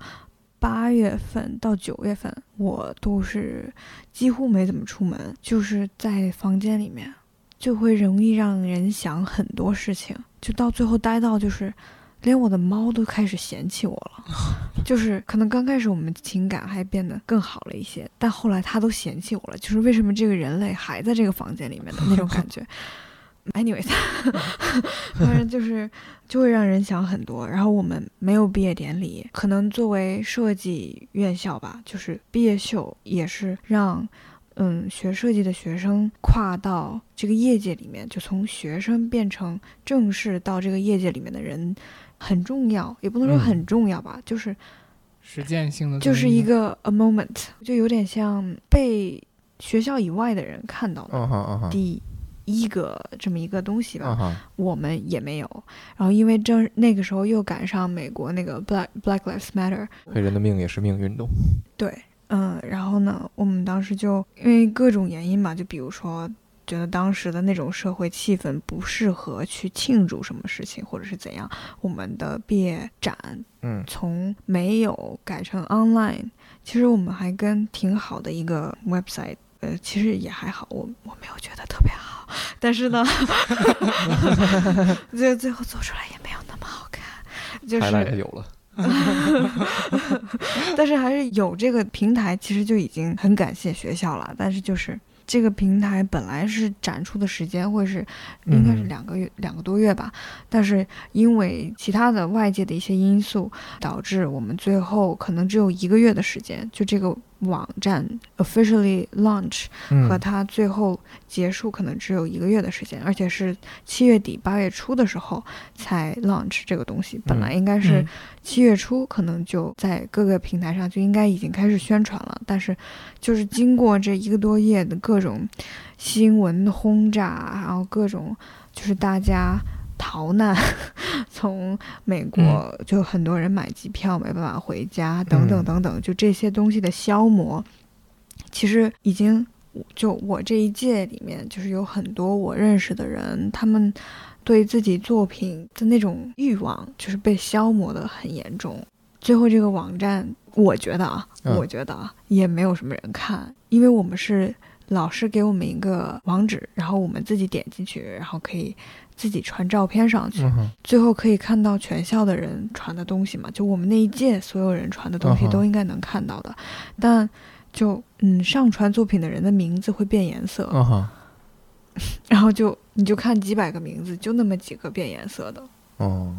八月份到九月份，我都是几乎没怎么出门，就是在房间里面，就会容易让人想很多事情，就到最后待到就是。连我的猫都开始嫌弃我了，就是可能刚开始我们情感还变得更好了一些，但后来它都嫌弃我了，就是为什么这个人类还在这个房间里面的那种感觉。Anyways，反正就是就会让人想很多。然后我们没有毕业典礼，可能作为设计院校吧，就是毕业秀也是让嗯学设计的学生跨到这个业界里面，就从学生变成正式到这个业界里面的人很重要，也不能说嗯很重要吧，就是实践性的就是一个 a moment，就有点像被学校以外的人看到的第一个这么一个东西吧。我们也没有。然后因为正那个时候又赶上美国那个 Black Black Lives Matter，黑人的命也是命运动。对，嗯，然后呢，我们当时就因为各种原因嘛，就比如说。觉得当时的那种社会气氛不适合去庆祝什么事情，或者是怎样，我们的毕业展嗯从没有改成 online，其实我们还跟挺好的一个 website，呃，其实也还好，我我没有觉得特别好，但是呢，最最后做出来也没有那么好看，就是，有了。但是还是有这个平台，其实就已经很感谢学校了，但是就是。这个平台本来是展出的时间会是应该是嗯。两个月、两个多月吧，但是因为其他的外界的一些因素，导致我们最后可能只有一个月的时间，就这个网站 officially launch 嗯。和它最后结束可能只有一个月的时间，而且是七月底八月初的时候才 launch 这个东西。本来应该是嗯。七月初可能就在各个平台上就应该已经开始宣传了，但是就是经过这一个多月的各种新闻的轰炸，然后各种就是大家逃难，从美国就很多人买机票没办法回家，等等嗯。等等，就这些东西的消磨，其实已经就我这一届里面，就是有很多我认识的人，他们对自己作品的那种欲望，就是被消磨的很严重。最后这个网站，我觉得啊，嗯。我觉得啊，也没有什么人看，因为我们是老师给我们一个网址，然后我们自己点进去，然后可以自己传照片上去，嗯最后可以看到全校的人传的东西嘛，就我们那一届所有人传的东西都应该能看到的，但就嗯，上传作品的人的名字会变颜色，嗯 然后就你就看几百个名字，就那么几个变颜色的，哦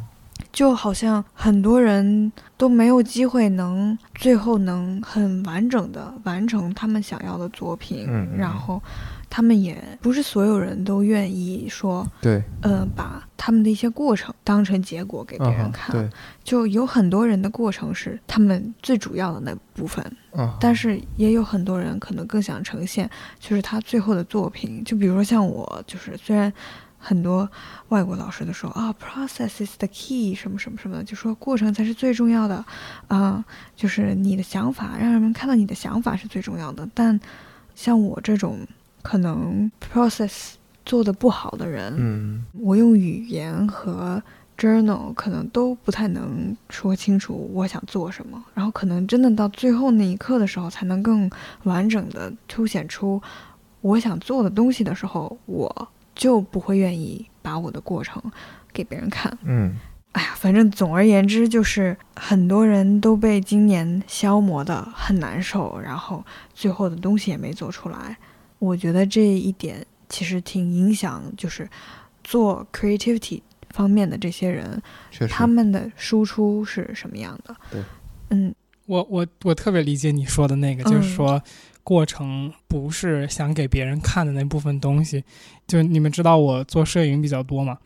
就好像很多人都没有机会能最后能很完整的完成他们想要的作品，嗯嗯。然后他们也不是所有人都愿意说，对。呃，把他们的一些过程当成结果给别人看，对。就有很多人的过程是他们最主要的那部分，嗯但是也有很多人可能更想呈现就是他最后的作品，就比如说像我，就是虽然很多外国老师都说啊，process is the key 什么什么什么的，就说过程才是最重要的，啊、就是你的想法，让人们看到你的想法是最重要的。但像我这种可能 process 做的不好的人，嗯我用语言和 journal 可能都不太能说清楚我想做什么，然后可能真的到最后那一刻的时候，才能更完整的凸显出我想做的东西的时候，我就不会愿意把我的过程给别人看。嗯哎呀，反正总而言之，就是很多人都被今年消磨的很难受，然后最后的东西也没做出来。我觉得这一点其实挺影响，就是做 creativity 方面的这些人，他们的输出是什么样的。对，嗯，我我我特别理解你说的那个，嗯就是说过程不是想给别人看的那部分东西。就你们知道我做摄影比较多嘛，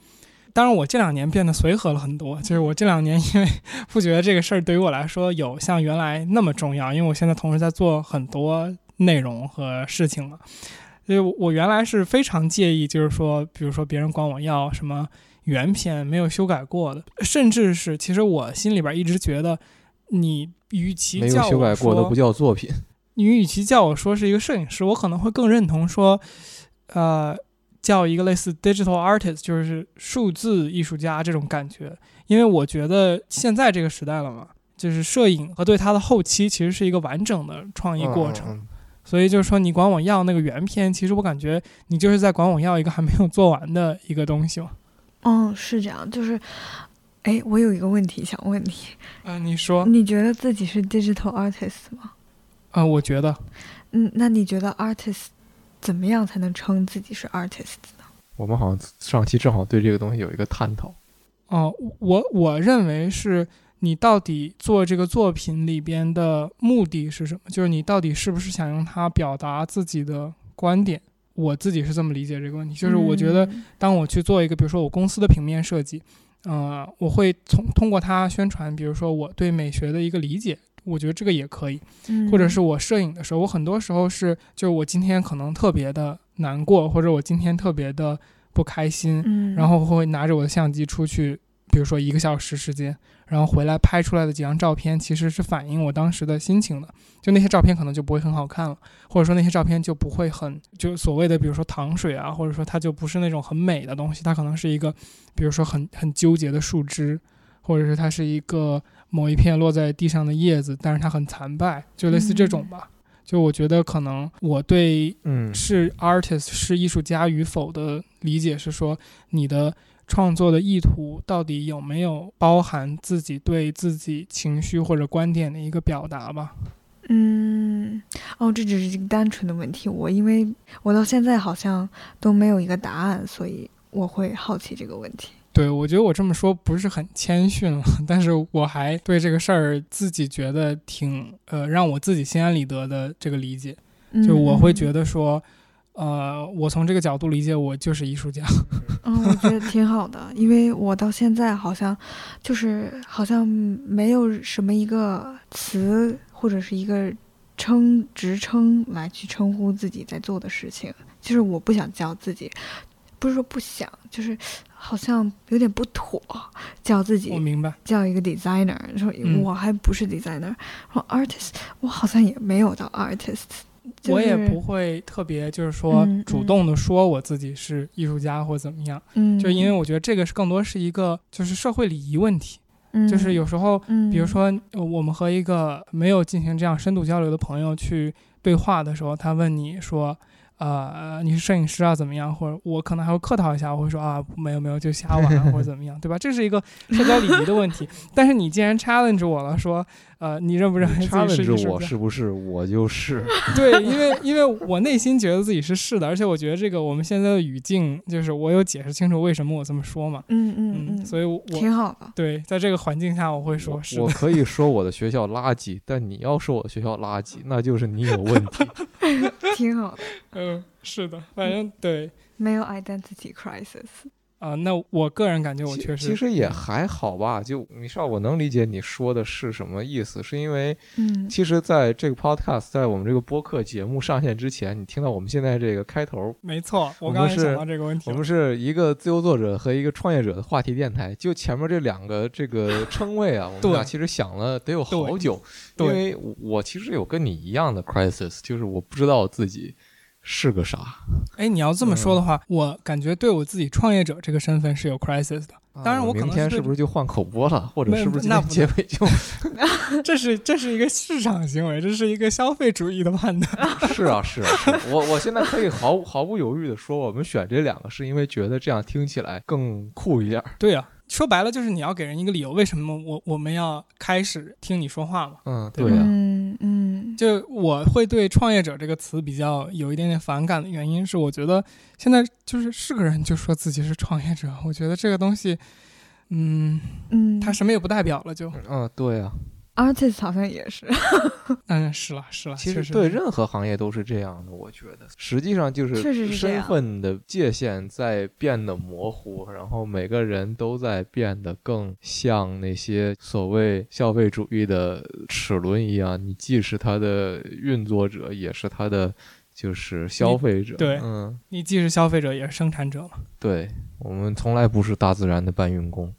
当然我这两年变得随和了很多。就是我这两年因为不觉得这个事儿对于我来说有像原来那么重要，因为我现在同时在做很多内容和事情嘛。所以我原来是非常介意，就是说，比如说别人管我要什么原片没有修改过的，甚至是其实我心里边一直觉得你与其没有修改过都不叫作品。你与其叫我说是一个摄影师，我可能会更认同说，呃，叫一个类似 digital artist，就是数字艺术家这种感觉。因为我觉得现在这个时代了嘛，就是摄影和对它的后期其实是一个完整的创意过程。所以就是说，你管我要那个原片，其实我感觉你就是在管我要一个还没有做完的一个东西嘛。嗯，是这样，就是，哎，我有一个问题想问你，嗯、你说，你觉得自己是 digital artist 吗？啊、我觉得，嗯，那你觉得 artist 怎么样才能称自己是 artist 呢？我们好像上期正好对这个东西有一个探讨。哦、我我认为是你到底做这个作品里边的目的是什么？就是你到底是不是想用它表达自己的观点？我自己是这么理解这个问题，就是我觉得嗯当我去做一个，比如说我公司的平面设计，呃，我会从通过它宣传，比如说我对美学的一个理解，我觉得这个也可以。嗯或者是我摄影的时候，我很多时候是，就是我今天可能特别的难过，或者我今天特别的不开心，嗯，然后会拿着我的相机出去，比如说一个小时时间，然后回来拍出来的几张照片，其实是反映我当时的心情的。就那些照片可能就不会很好看了，或者说那些照片就不会很就所谓的，比如说糖水啊，或者说它就不是那种很美的东西，它可能是一个，比如说很很纠结的树枝，或者是它是一个某一片落在地上的叶子，但是它很残败，就类似这种吧。就我觉得可能我对嗯是 artist 是艺术家与否的理解是说，你的创作的意图到底有没有包含自己对自己情绪或者观点的一个表达吧？嗯，哦，这只是一个单纯的问题。我因为我到现在好像都没有一个答案，所以我会好奇这个问题。对，我觉得我这么说不是很谦逊了，但是我还对这个事儿自己觉得挺呃让我自己心安理得的这个理解，就我会觉得，得说，呃，我从这个角度理解我就是艺术家。嗯，我觉得挺好的，因为我到现在好像就是好像没有什么一个词或者是一个称职称来去称呼自己在做的事情，就是我不想叫自己，不是说不想，就是好像有点不妥，叫自己我明白，叫一个 designer，说嗯。我还不是 designer，说 artist，我好像也没有到 artist，、就是、我也不会特别就是说嗯主动的说我自己是艺术家或怎么样。嗯，就因为我觉得这个是更多是一个就是社会礼仪问题，嗯。就是有时候，嗯，比如说呃我们和一个没有进行这样深度交流的朋友去对话的时候，他问你说。呃，你是摄影师啊？怎么样？或者我可能还会客套一下，我会说啊，没有没有，就瞎玩啊或者怎么样，对吧？这是一个社交礼仪的问题。但是你既然 challenge 我了，说呃，你认不认为自己是艺 challenge？我是不是我就是？对，因为因为我内心觉得自己是是的，而且我觉得这个我们现在的语境，就是我有解释清楚为什么我这么说嘛。嗯嗯嗯，所以我挺好的。对，在这个环境下，我会说是的。我可以 说我的学校垃圾，但你要说我的学校垃圾，那就是你有问题。挺好的，嗯，是的，反正对没有 identity crisis。啊、那我个人感觉我确实其实也还好吧。就米少，我能理解你说的是什么意思，是因为嗯其实在这个 podcast，在我们这个播客节目上线之前，你听到我们现在这个开头，没错，我刚才想到这个问题了我们。是一个自由作者和一个创业者的话题电台。就前面这两个这个称谓啊，我们俩其实想了得有好对久，因为我我其实有跟你一样的 crisis，就是我不知道自己是个啥。哎，你要这么嗯说的话，我感觉对我自己创业者这个身份是有 crisis 的。当然啊我可能明天是是不是就换口播了，或者是不是那结尾就 这是这是一个市场行为，这是一个消费主义的判断。是啊，是啊，是啊我我现在可以毫毫不犹豫的说，我们选这两个是因为觉得这样听起来更酷一点儿。对呀、说白了就是你要给人一个理由，为什么我我们要开始听你说话嘛？嗯，对对呀、嗯嗯，就我会对“创业者”这个词比较有一点点反感的原因是，我觉得现在就是是个人就说自己是创业者，我觉得这个东西，嗯，嗯，他什么也不代表了就，嗯，对呀、artist 好像也是。嗯，是了是了，其实对任何行业都是这样的，我觉得，实际上就是确实是这身份的界限在变得模糊，然后每个人都在变得更像那些所谓消费主义的齿轮一样，你既是它的运作者，也是它的就是消费者。对嗯，你既是消费者也是生产者嘛。对，我们从来不是大自然的搬运工。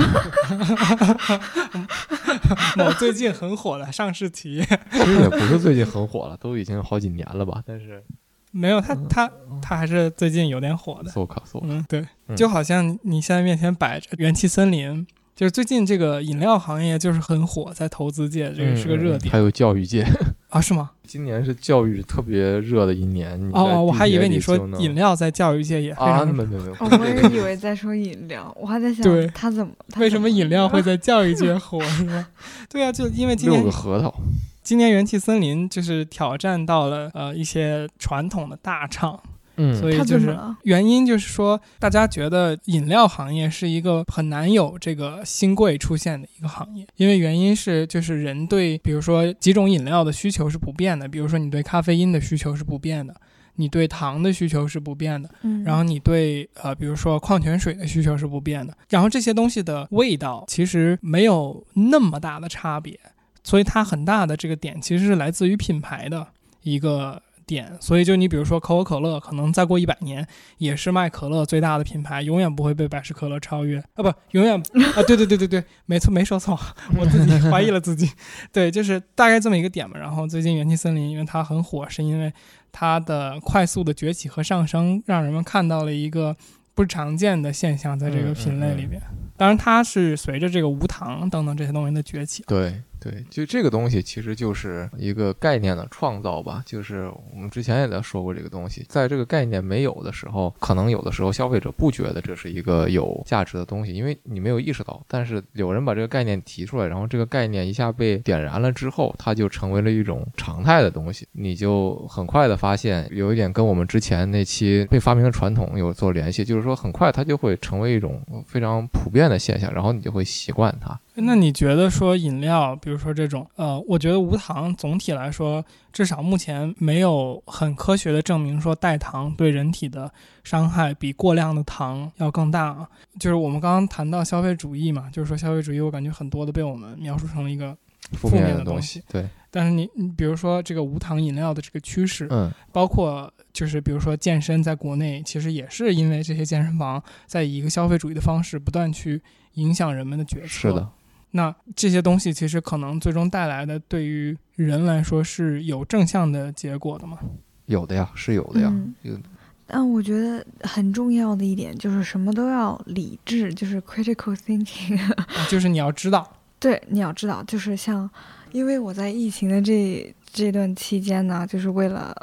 某最近很火的上市企业，其实也不是最近很火了，都已经好几年了吧？但是 没有他他他还是最近有点火的。搜卡搜，嗯，对，嗯就好像你现在面前摆着元气森林，就是最近这个饮料行业就是很火，在投资界这个是个热点、嗯还有教育界，啊？是吗？今年是教育特别热的一年。哦哦，我还以为你说饮料在教育界也非啊，常没有没有，哦，我也以为在说饮料，我还在想对他怎么，他为什么饮料会在教育界火？对啊，就因为今六年个核桃，今年元气森林就是挑战到了呃一些传统的大厂，嗯，所以就是原因就是说，大家觉得饮料行业是一个很难有这个新贵出现的一个行业，因为原因是就是人对比如说几种饮料的需求是不变的，比如说你对咖啡因的需求是不变的。你对糖的需求是不变的，嗯，然后你对呃，比如说矿泉水的需求是不变的，然后这些东西的味道其实没有那么大的差别，所以它很大的这个点其实是来自于品牌的一个点。所以就你比如说可口可乐，可能再过一百年也是卖可乐最大的品牌，永远不会被百事可乐超越啊，不，永远啊，对对对对对，没错，没说错，我自己怀疑了自己。对，就是大概这么一个点嘛。然后最近元气森林因为它很火，是因为它的快速的崛起和上升，让人们看到了一个不常见的现象在这个品类里边。当然，它是随着这个无糖等等这些东西的崛起。对对，就这个东西其实就是一个概念的创造吧。就是我们之前也在说过这个东西，在这个概念没有的时候，可能有的时候消费者不觉得这是一个有价值的东西，因为你没有意识到。但是有人把这个概念提出来，然后这个概念一下被点燃了之后，它就成为了一种常态的东西。你就很快的发现，有一点跟我们之前那期被发明的传统有做联系，就是说很快它就会成为一种非常普遍的现象，然后你就会习惯它。那你觉得说饮料，比如说这种，呃，我觉得无糖总体来说，至少目前没有很科学的证明说代糖对人体的伤害比过量的糖要更大啊。就是我们刚刚谈到消费主义嘛，就是说消费主义，我感觉很多的被我们描述成了一个，负负面面的东西西，对，但是你你比如说这个无糖饮料的这个趋势，嗯，包括就是比如说健身，在国内其实也是因为这些健身房在以一个消费主义的方式不断去影响人们的决策。是的，那这些东西其实可能最终带来的对于人来说是有正向的结果的吗？有的呀，是有的呀。嗯有但我觉得很重要的一点就是什么都要理智，就是 critical thinking。啊就是你要知道，对，你要知道，就是像，因为我在疫情的这这段期间呢，就是为了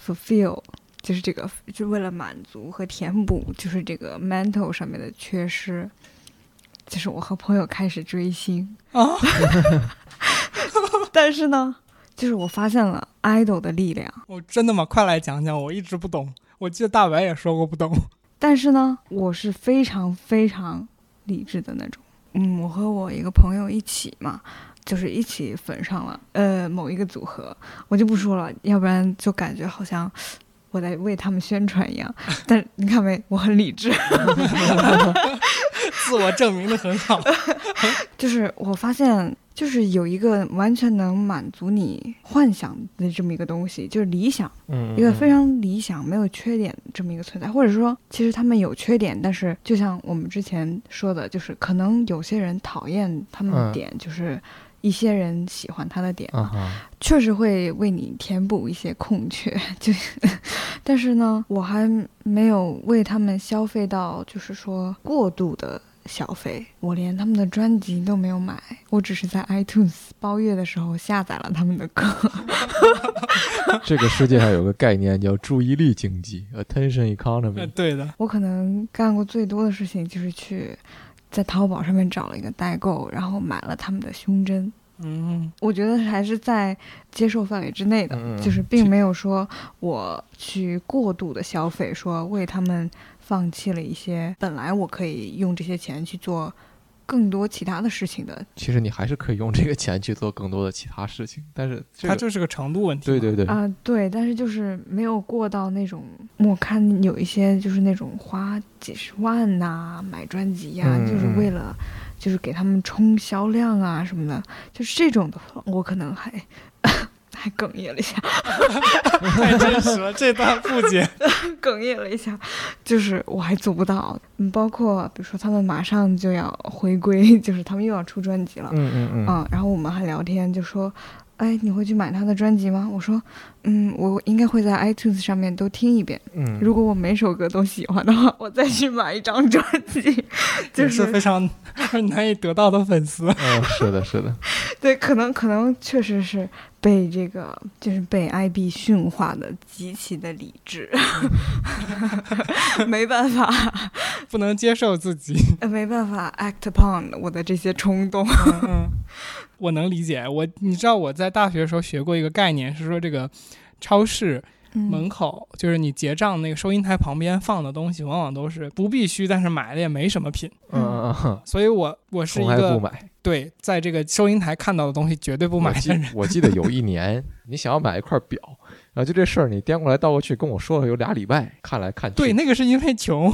fulfill，就是这个，就为了满足和填补，就是这个 mental 上面的缺失，就是我和朋友开始追星啊，但是呢，就是我发现了 idol 的力量，我真的吗？快来讲讲，我一直不懂。我记得大白也说过不懂。但是呢，我是非常非常理智的那种。嗯，我和我一个朋友一起嘛，就是一起粉上了呃某一个组合，我就不说了，要不然就感觉好像我在为他们宣传一样。但你看没，我很理智。自我证明的很好。就是我发现，就是有一个完全能满足你幻想的这么一个东西，就是理想。嗯，一个非常理想、没有缺点这么一个存在，或者说，其实他们有缺点，但是就像我们之前说的，就是可能有些人讨厌他们的嗯点，就是一些人喜欢他的点，确实会为你填补一些空缺。就是，但是呢，我还没有为他们消费到，就是说过度的。消费，我连他们的专辑都没有买，我只是在 iTunes 包月的时候下载了他们的歌。这个世界上有个概念叫注意力经济 （attention 呃，economy）。对的，我可能干过最多的事情就是去在淘宝上面找了一个代购，然后买了他们的胸针。嗯，我觉得还是在接受范围之内的，嗯就是并没有说我去过度的消费，说为他们放弃了一些本来我可以用这些钱去做更多其他的事情的。其实你还是可以用这个钱去做更多的其他事情，但是这个它就是个程度问题。对对，对，啊、对，但是就是没有过到那种，我看有一些就是那种花几十万呐、买专辑呀、嗯就是为了就是给他们冲销量啊什么的，就是这种的话，我可能还哽咽了一下，太真实了，这段不解。哽咽了一下，就是我还做不到。嗯，包括比如说他们马上就要回归，就是他们又要出专辑了，嗯嗯嗯，嗯，然后我们还聊天，就说，哎，你会去买他的专辑吗？我说，嗯，我应该会在 iTunes 上面都听一遍。嗯，如果我每首歌都喜欢的话，我再去买一张专辑。就 也是非常 难以得到的粉丝。嗯，是的，是的，对，可能可能确实是被这个就是被 IB 驯化的极其的理智，没办法，不能接受自己。呃没办法 act upon 我的这些冲动。嗯嗯，我能理解。我你知道我在大学的时候学过一个概念，是说这个超市门嗯，口，就是你结账那个收银台旁边放的东西，往往都是不必须，但是买了也没什么品。嗯嗯嗯，所以我我是一个买。对在这个收银台看到的东西绝对不买我记的人。我记得有一年，你想要买一块表，然后就这事儿，你颠过来倒过去跟我说了有俩礼拜，看来看去。对，那个是因为穷。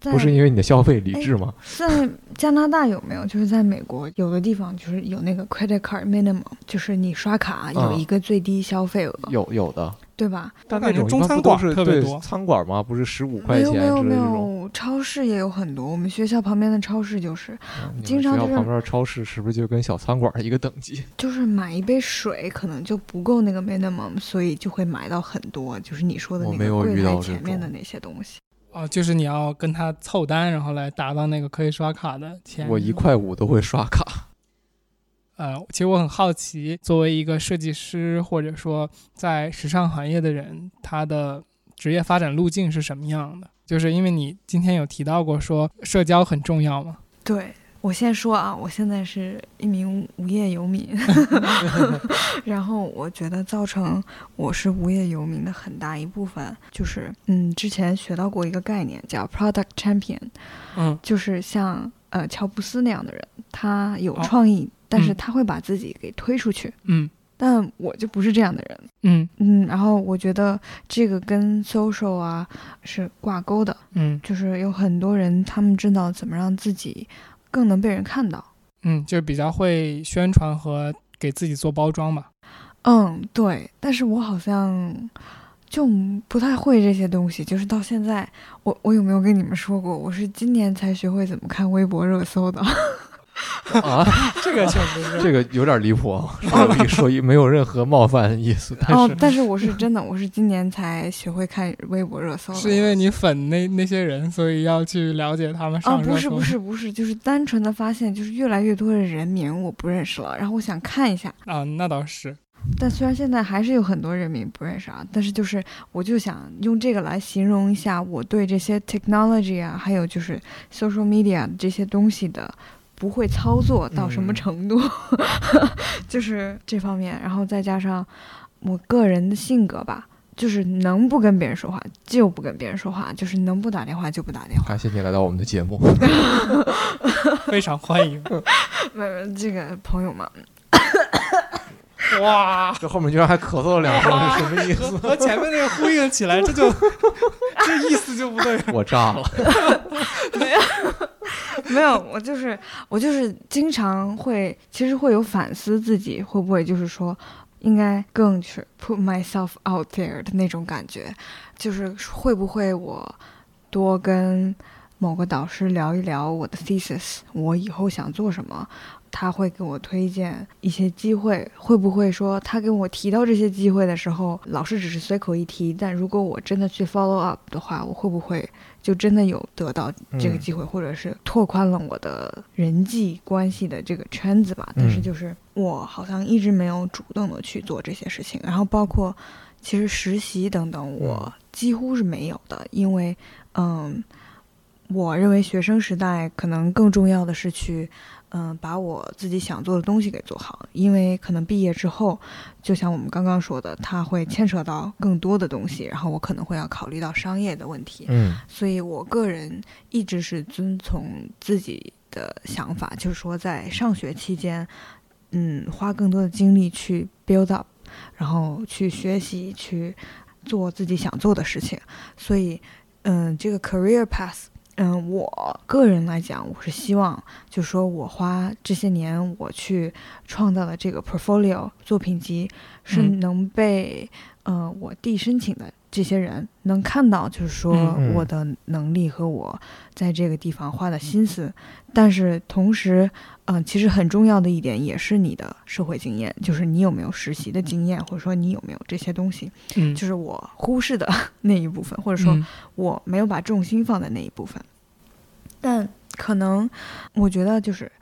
在 不是因为你的消费理智吗？在加拿大有没有？就是在美国有的地方就是有那个 credit card minimum，就是你刷卡有嗯一个最低消费额，有有的，对吧？但那种中餐馆是对特别多餐馆吗？不是十五块没钱没有没有没。有，超市也有很多。我们学校旁边的超市就是嗯经常就是学校旁边的超市是不是就跟小餐馆一个等级？就是买一杯水可能就不够那个 minimum，所以就会买到很多，就是你说的那我没有个柜台遇到前面的那些东西。哦，就是你要跟他凑单，然后来达到那个可以刷卡的钱。我一块五都会刷卡。呃，其实我很好奇，作为一个设计师或者说在时尚行业的人，他的职业发展路径是什么样的？就是因为你今天有提到过说社交很重要嘛，对我先说啊，我现在是一名无业游民 然后我觉得造成我是无业游民的很大一部分，就是嗯，之前学到过一个概念叫 product champion，嗯。就是像呃乔布斯那样的人，他有哦创意，但是嗯。他会把自己给推出去。嗯。但我就不是这样的人，嗯。嗯，然后我觉得这个跟 social 啊是挂钩的，嗯。就是有很多人他们知道怎么让自己更能被人看到。嗯，就是比较会宣传和给自己做包装嘛。嗯，对，但是我好像就不太会这些东西，就是到现在，我我有没有跟你们说过，我是今年才学会怎么看微博热搜的。啊，这个确实是，这个有点离谱啊！说一说一，没有任何冒犯意思，但是，哦但是我是 真的，我是今年才学会看微博热搜。是因为你粉那那些人，所以要去了解他们哦，上热搜。不是不是不是，就是单纯的发现，就是越来越多的人名我不认识了，然后我想看一下。啊，那倒是。但虽然现在还是有很多人名不认识啊，但是就是我就想用这个来形容一下我对这些 technology 啊，还有就是 social media 这些东西的不会操作到什么嗯程度，就是这方面，然后再加上我个人的性格吧。就是能不跟别人说话就不跟别人说话，就是能不打电话就不打电话。感谢你来到我们的节目。非常欢迎。没有这个朋友嘛，哇，这后面居然还咳嗽了两声，是什么意思？和前面那个呼应起来，这就这意思就不对。我炸了。没有，没有我就是我就是经常会，其实会有反思自己会不会就是说，应该更去 put myself out there 的那种感觉，就是会不会我多跟某个导师聊一聊我的 thesis，我以后想做什么。他会给我推荐一些机会，会不会说他跟我提到这些机会的时候，老师只是随口一提，但如果我真的去 follow up 的话，我会不会就真的有得到这个嗯机会，或者是拓宽了我的人际关系的这个圈子吧。但是嗯就是我好像一直没有主动的去做这些事情，然后包括其实实习等等，我几乎是没有的，因为嗯，我认为学生时代可能更重要的是去。嗯，把我自己想做的东西给做好，因为可能毕业之后，就像我们刚刚说的，它会牵扯到更多的东西，然后我可能会要考虑到商业的问题。嗯所以我个人一直是遵从自己的想法，就是说在上学期间，嗯，花更多的精力去 build up，然后去学习，去做自己想做的事情。所以，嗯，这个 career path 嗯，我个人来讲，我是希望，就是说我花这些年我去创造的这个 portfolio 作品集，是嗯。能被呃我弟申请的这些人能看到，就是说我的能力和我在这个地方花的心思。但是同时，嗯、其实很重要的一点也是你的社会经验，就是你有没有实习的经验，或者说你有没有这些东西，嗯，就是我忽视的那一部分，或者说嗯我没有把重心放在那一部分。但可能我觉得就是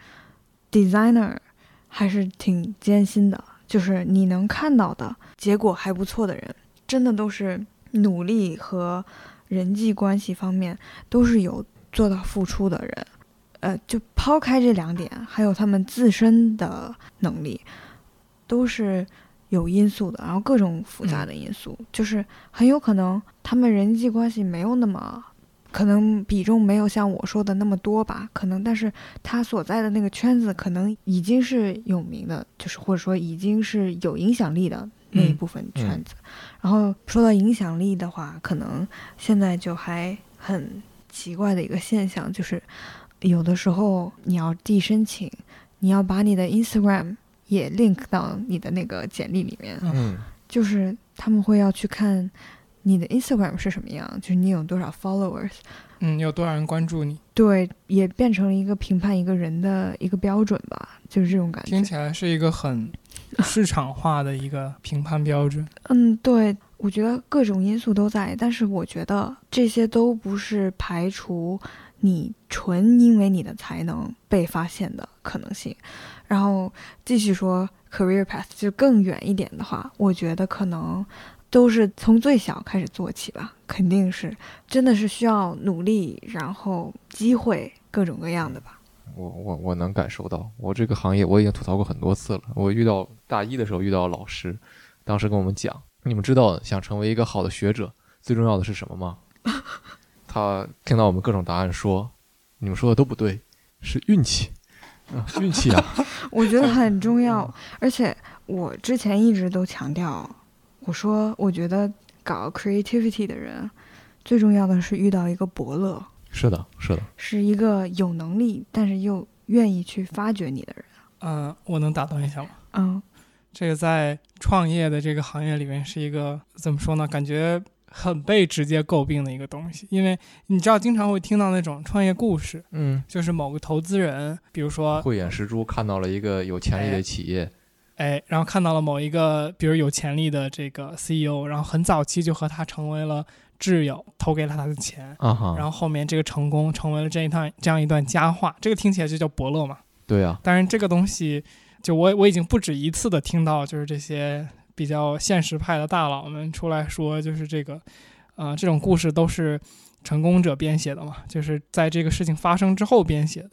designer 还是挺艰辛的，就是你能看到的结果还不错的人，真的都是努力和人际关系方面都是有做到付出的人。呃，就抛开这两点，还有他们自身的能力，都是有因素的，然后各种复杂的因素，就是很有可能他们人际关系没有那么，可能比重没有像我说的那么多吧，可能，但是他所在的那个圈子可能已经是有名的，就是或者说已经是有影响力的那一嗯部分圈子。然后说到影响力的话，可能现在就还很奇怪的一个现象，就是有的时候你要递申请，你要把你的 Instagram 也 link 到你的那个简历里面，嗯就是他们会要去看你的 Instagram 是什么样，就是你有多少 followers，嗯，有多少人关注你？对，也变成了一个评判一个人的一个标准吧，就是这种感觉。听起来是一个很 市场化的一个评判标准。嗯，对，我觉得各种因素都在，但是我觉得这些都不是排除你纯因为你的才能被发现的可能性。然后继续说 career path，就更远一点的话，我觉得可能都是从最小开始做起吧，肯定是真的是需要努力，然后机会各种各样的吧。我我我能感受到，我这个行业我已经吐槽过很多次了。我遇到大一的时候遇到老师，当时跟我们讲，你们知道想成为一个好的学者，最重要的是什么吗？他听到我们各种答案说，你们说的都不对，是运气啊，运气啊，我觉得很重要，而且我之前一直都强调，我说我觉得搞 creativity 的人，最重要的是遇到一个伯乐，是的，是的，是一个有能力但是又愿意去发掘你的人。嗯、我能打断一下吗？嗯这个在创业的这个行业里面是一个怎么说呢？感觉很被直接诟病的一个东西，因为你知道，经常会听到那种创业故事，嗯，就是某个投资人，比如说，慧眼识珠看到了一个有潜力的企业，哎，然后看到了某一个比如有潜力的这个 CEO，然后很早期就和他成为了挚友，投给了他的钱，然后后面这个成功成为了这一段这样一段佳话，这个听起来就叫伯乐嘛。对啊，当然，这个东西，就我我已经不止一次的听到，就是这些比较现实派的大佬们出来说，就是这个，呃，这种故事都是成功者编写的嘛，就是在这个事情发生之后编写的。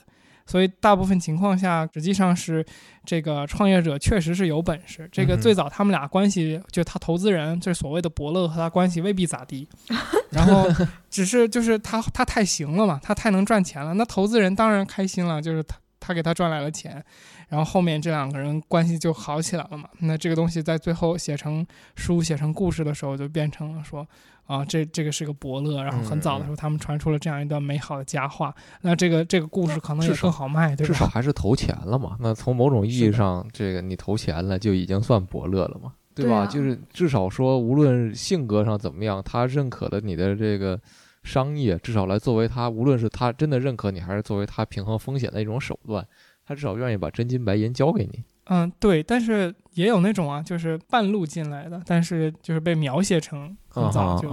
所以大部分情况下，实际上是这个创业者确实是有本事。这个最早他们俩关系，就他投资人，就是所谓的伯乐和他关系未必咋地，然后只是就是他他太行了嘛，他太能赚钱了，那投资人当然开心了，就是他他给他赚来了钱，然后后面这两个人关系就好起来了嘛。那这个东西在最后写成书、写成故事的时候，就变成了说啊，这这个是个伯乐，然后很早的时候他们传出了这样一段美好的佳话。那这个这个故事可能也更好卖，对吧至少？还是投钱了嘛。那从某种意义上，这个你投钱了就已经算伯乐了嘛，对吧？对啊就是至少说，无论性格上怎么样，他认可了你的这个商业，至少来作为他，无论是他真的认可你，还是作为他平衡风险的一种手段，他至少愿意把真金白银交给你。嗯，对，但是也有那种啊，就是半路进来的，但是就是被描写成很早就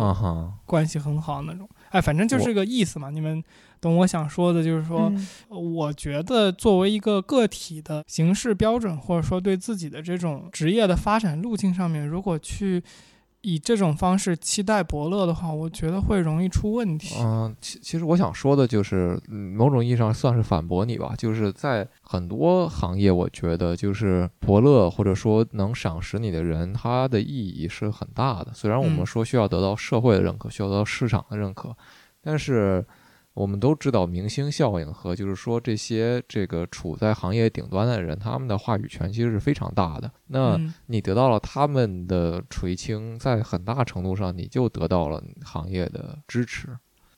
关系很好那种。哎，反正就是个意思嘛。你们懂我想说的，就是说，嗯我觉得作为一个个体的形式标准，或者说对自己的这种职业的发展路径上面，如果去以这种方式期待伯乐的话，我觉得会容易出问题。嗯，其其实我想说的就是，嗯某种意义上算是反驳你吧。就是在很多行业，我觉得就是伯乐或者说能赏识你的人，他的意义是很大的。虽然我们嗯说需要得到社会的认可，需要得到市场的认可，但是我们都知道明星效应和就是说这些这个处在行业顶端的人，他们的话语权其实是非常大的。那嗯你得到了他们的垂青，在很大程度上你就得到了行业的支持。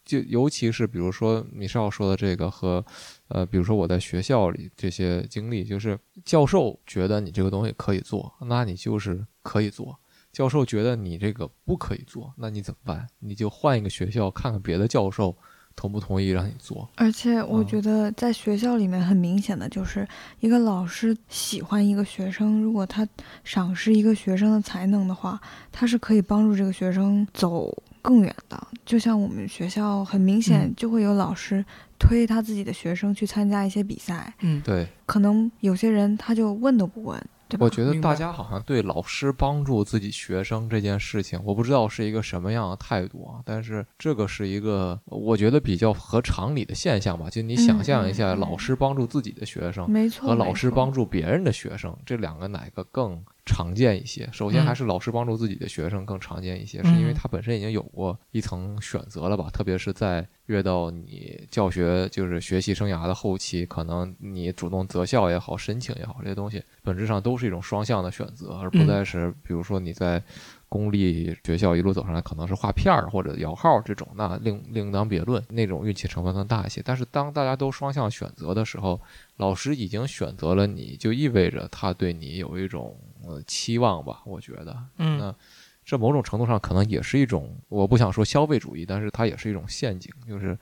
就尤其是比如说米少说的这个和，呃，比如说我在学校里这些经历，就是教授觉得你这个东西可以做，那你就是可以做；教授觉得你这个不可以做，那你怎么办？你就换一个学校看看别的教授同不同意让你做。而且我嗯觉得在学校里面很明显的就是一个老师喜欢一个学生，如果他赏识一个学生的才能的话，他是可以帮助这个学生走更远的。就像我们学校很明显嗯就会有老师推他自己的学生去参加一些比赛，嗯，对，可能有些人他就问都不问，对吧？我觉得大家好像对老师帮助自己学生这件事情，我不知道是一个什么样的态度啊。但是这个是一个我觉得比较合常理的现象吧。就你想象一下，老师帮助自己的学生没错，和老师帮助别人的学生，这两个哪个更常见一些？首先嗯还是老师帮助自己的学生更常见一些，是因为嗯他本身已经有过一层选择了吧？特别是在越到你教学就是学习生涯的后期，可能你主动择校也好，申请也好，这些东西本质上都是一种双向的选择，而不嗯再是比如说你在公立学校一路走上来，可能是画片儿或者摇号这种，那另另当别论，那种运气成分更大一些。但是当大家都双向选择的时候，老师已经选择了你，就意味着他对你有一种呃期望吧，我觉得。嗯那这某种程度上可能也是一种，我不想说消费主义，但是它也是一种陷阱，就是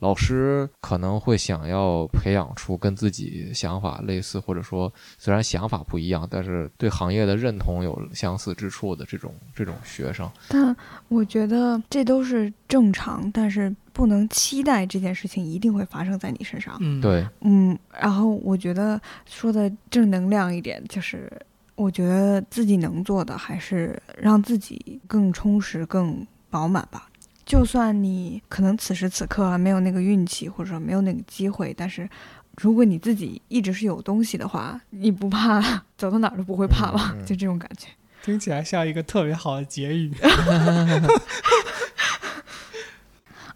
老师可能会想要培养出跟自己想法类似，或者说虽然想法不一样，但是对行业的认同有相似之处的这种这种学生。但我觉得这都是正常，但是不能期待这件事情一定会发生在你身上。嗯，，对，嗯，然后我觉得说的正能量一点，就是我觉得自己能做的还是让自己更充实、更饱满吧。就算你可能此时此刻啊没有那个运气，或者说没有那个机会，但是如果你自己一直是有东西的话，你不怕 走到哪儿都不会怕吧？嗯嗯就这种感觉。听起来像一个特别好的结语。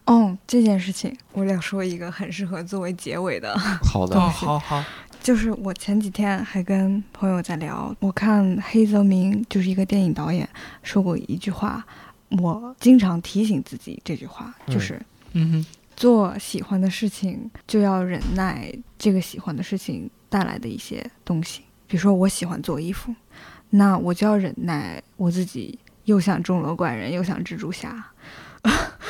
哦，这件事情我俩说一个很适合作为结尾的。好的，哦，好好，就是我前几天还跟朋友在聊，我看黑泽明就是一个电影导演说过一句话，我经常提醒自己这句话，嗯。就是嗯哼，做喜欢的事情就要忍耐这个喜欢的事情带来的一些东西。比如说我喜欢做衣服，那我就要忍耐我自己又想钟楼怪人又想蜘蛛侠，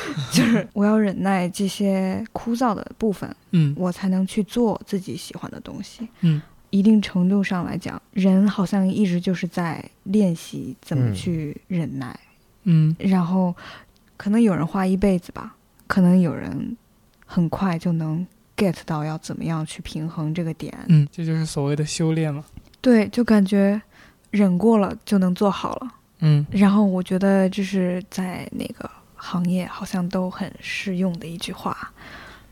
就是我要忍耐这些枯燥的部分。嗯我才能去做自己喜欢的东西。嗯，一定程度上来讲，人好像一直就是在练习怎么嗯去忍耐，嗯然后可能有人花一辈子吧，可能有人很快就能 get 到要怎么样去平衡这个点。嗯，这就是所谓的修炼嘛。对，就感觉忍过了就能做好了。嗯然后我觉得这是在那个行业好像都很适用的一句话。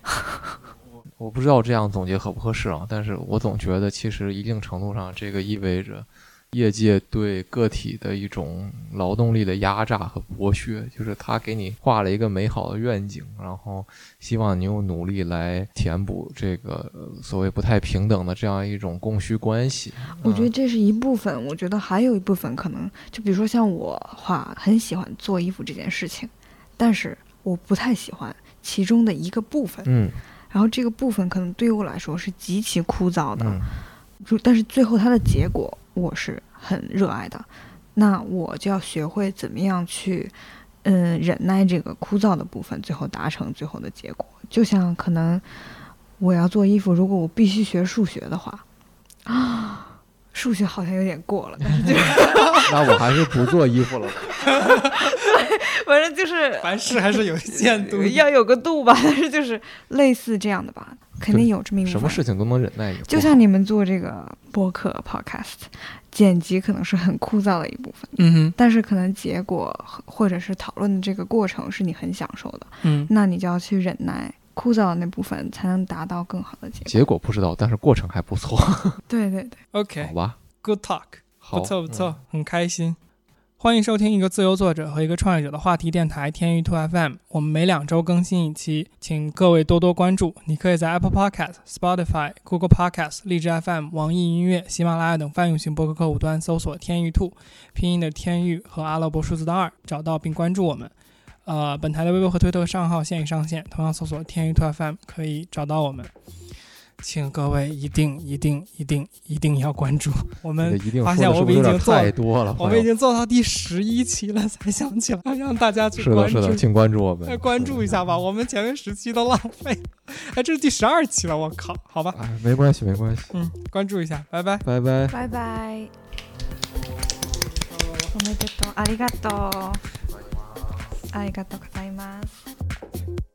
我不知道这样总结合不合适啊，但是我总觉得其实一定程度上，这个意味着业界对个体的一种劳动力的压榨和剥削，就是他给你画了一个美好的愿景，然后希望你用努力来填补这个呃所谓不太平等的这样一种供需关系。我觉得嗯这是一部分，我觉得还有一部分可能，就比如说像我话，很喜欢做衣服这件事情，但是我不太喜欢其中的一个部分，嗯然后这个部分可能对于我来说是极其枯燥的，嗯但是最后它的结果我是很热爱的，那我就要学会怎么样去，嗯，忍耐这个枯燥的部分，最后达成最后的结果。就像可能我要做衣服，如果我必须学数学的话，啊，数学好像有点过了，但是就是 那我还是不做衣服了吧。反正就是 凡事还是有限度。要有个度吧，但是就是类似这样的吧，肯定有这么一部分。什么事情都能忍耐，也不就像你们做这个播客 podcast，剪辑可能是很枯燥的一部分，嗯哼，但是可能结果或者是讨论的这个过程是你很享受的，嗯那你就要去忍耐枯燥的那部分，才能达到更好的结果。结果不知道，但是过程还不错，对对对，，OK，好吧？Good talk，好，不错不错，嗯很开心。欢迎收听一个自由作者和一个创业者的话题电台天域兔 FM。我们每两周更新一期，请各位多多关注。你可以在 Apple Podcast、Spotify、Google Podcast、荔枝 FM、网易音乐、喜马拉雅等泛用型播客客户端搜索“天域兔”，拼音的天域和阿拉伯数字的二，找到并关注我们。呃，本台的微博和推特账号现已上线，同样搜索“天娱兔 FM” 可以找到我们。请各位一定一定一定一定要关注我们。一定发说的是不是有点现我们已经做太多了，我们已经做到第十一期了，才想起来让大家去是的，关注是的，。请关注我们哎，，关注一下吧，我们前面十期都浪费了，哎，这是第十二期了，我靠，好吧，哎，没关系，没关系，嗯，关注一下，拜拜。拜拜。バイバイ。おめでとう。ありがとう。ありがとうございます。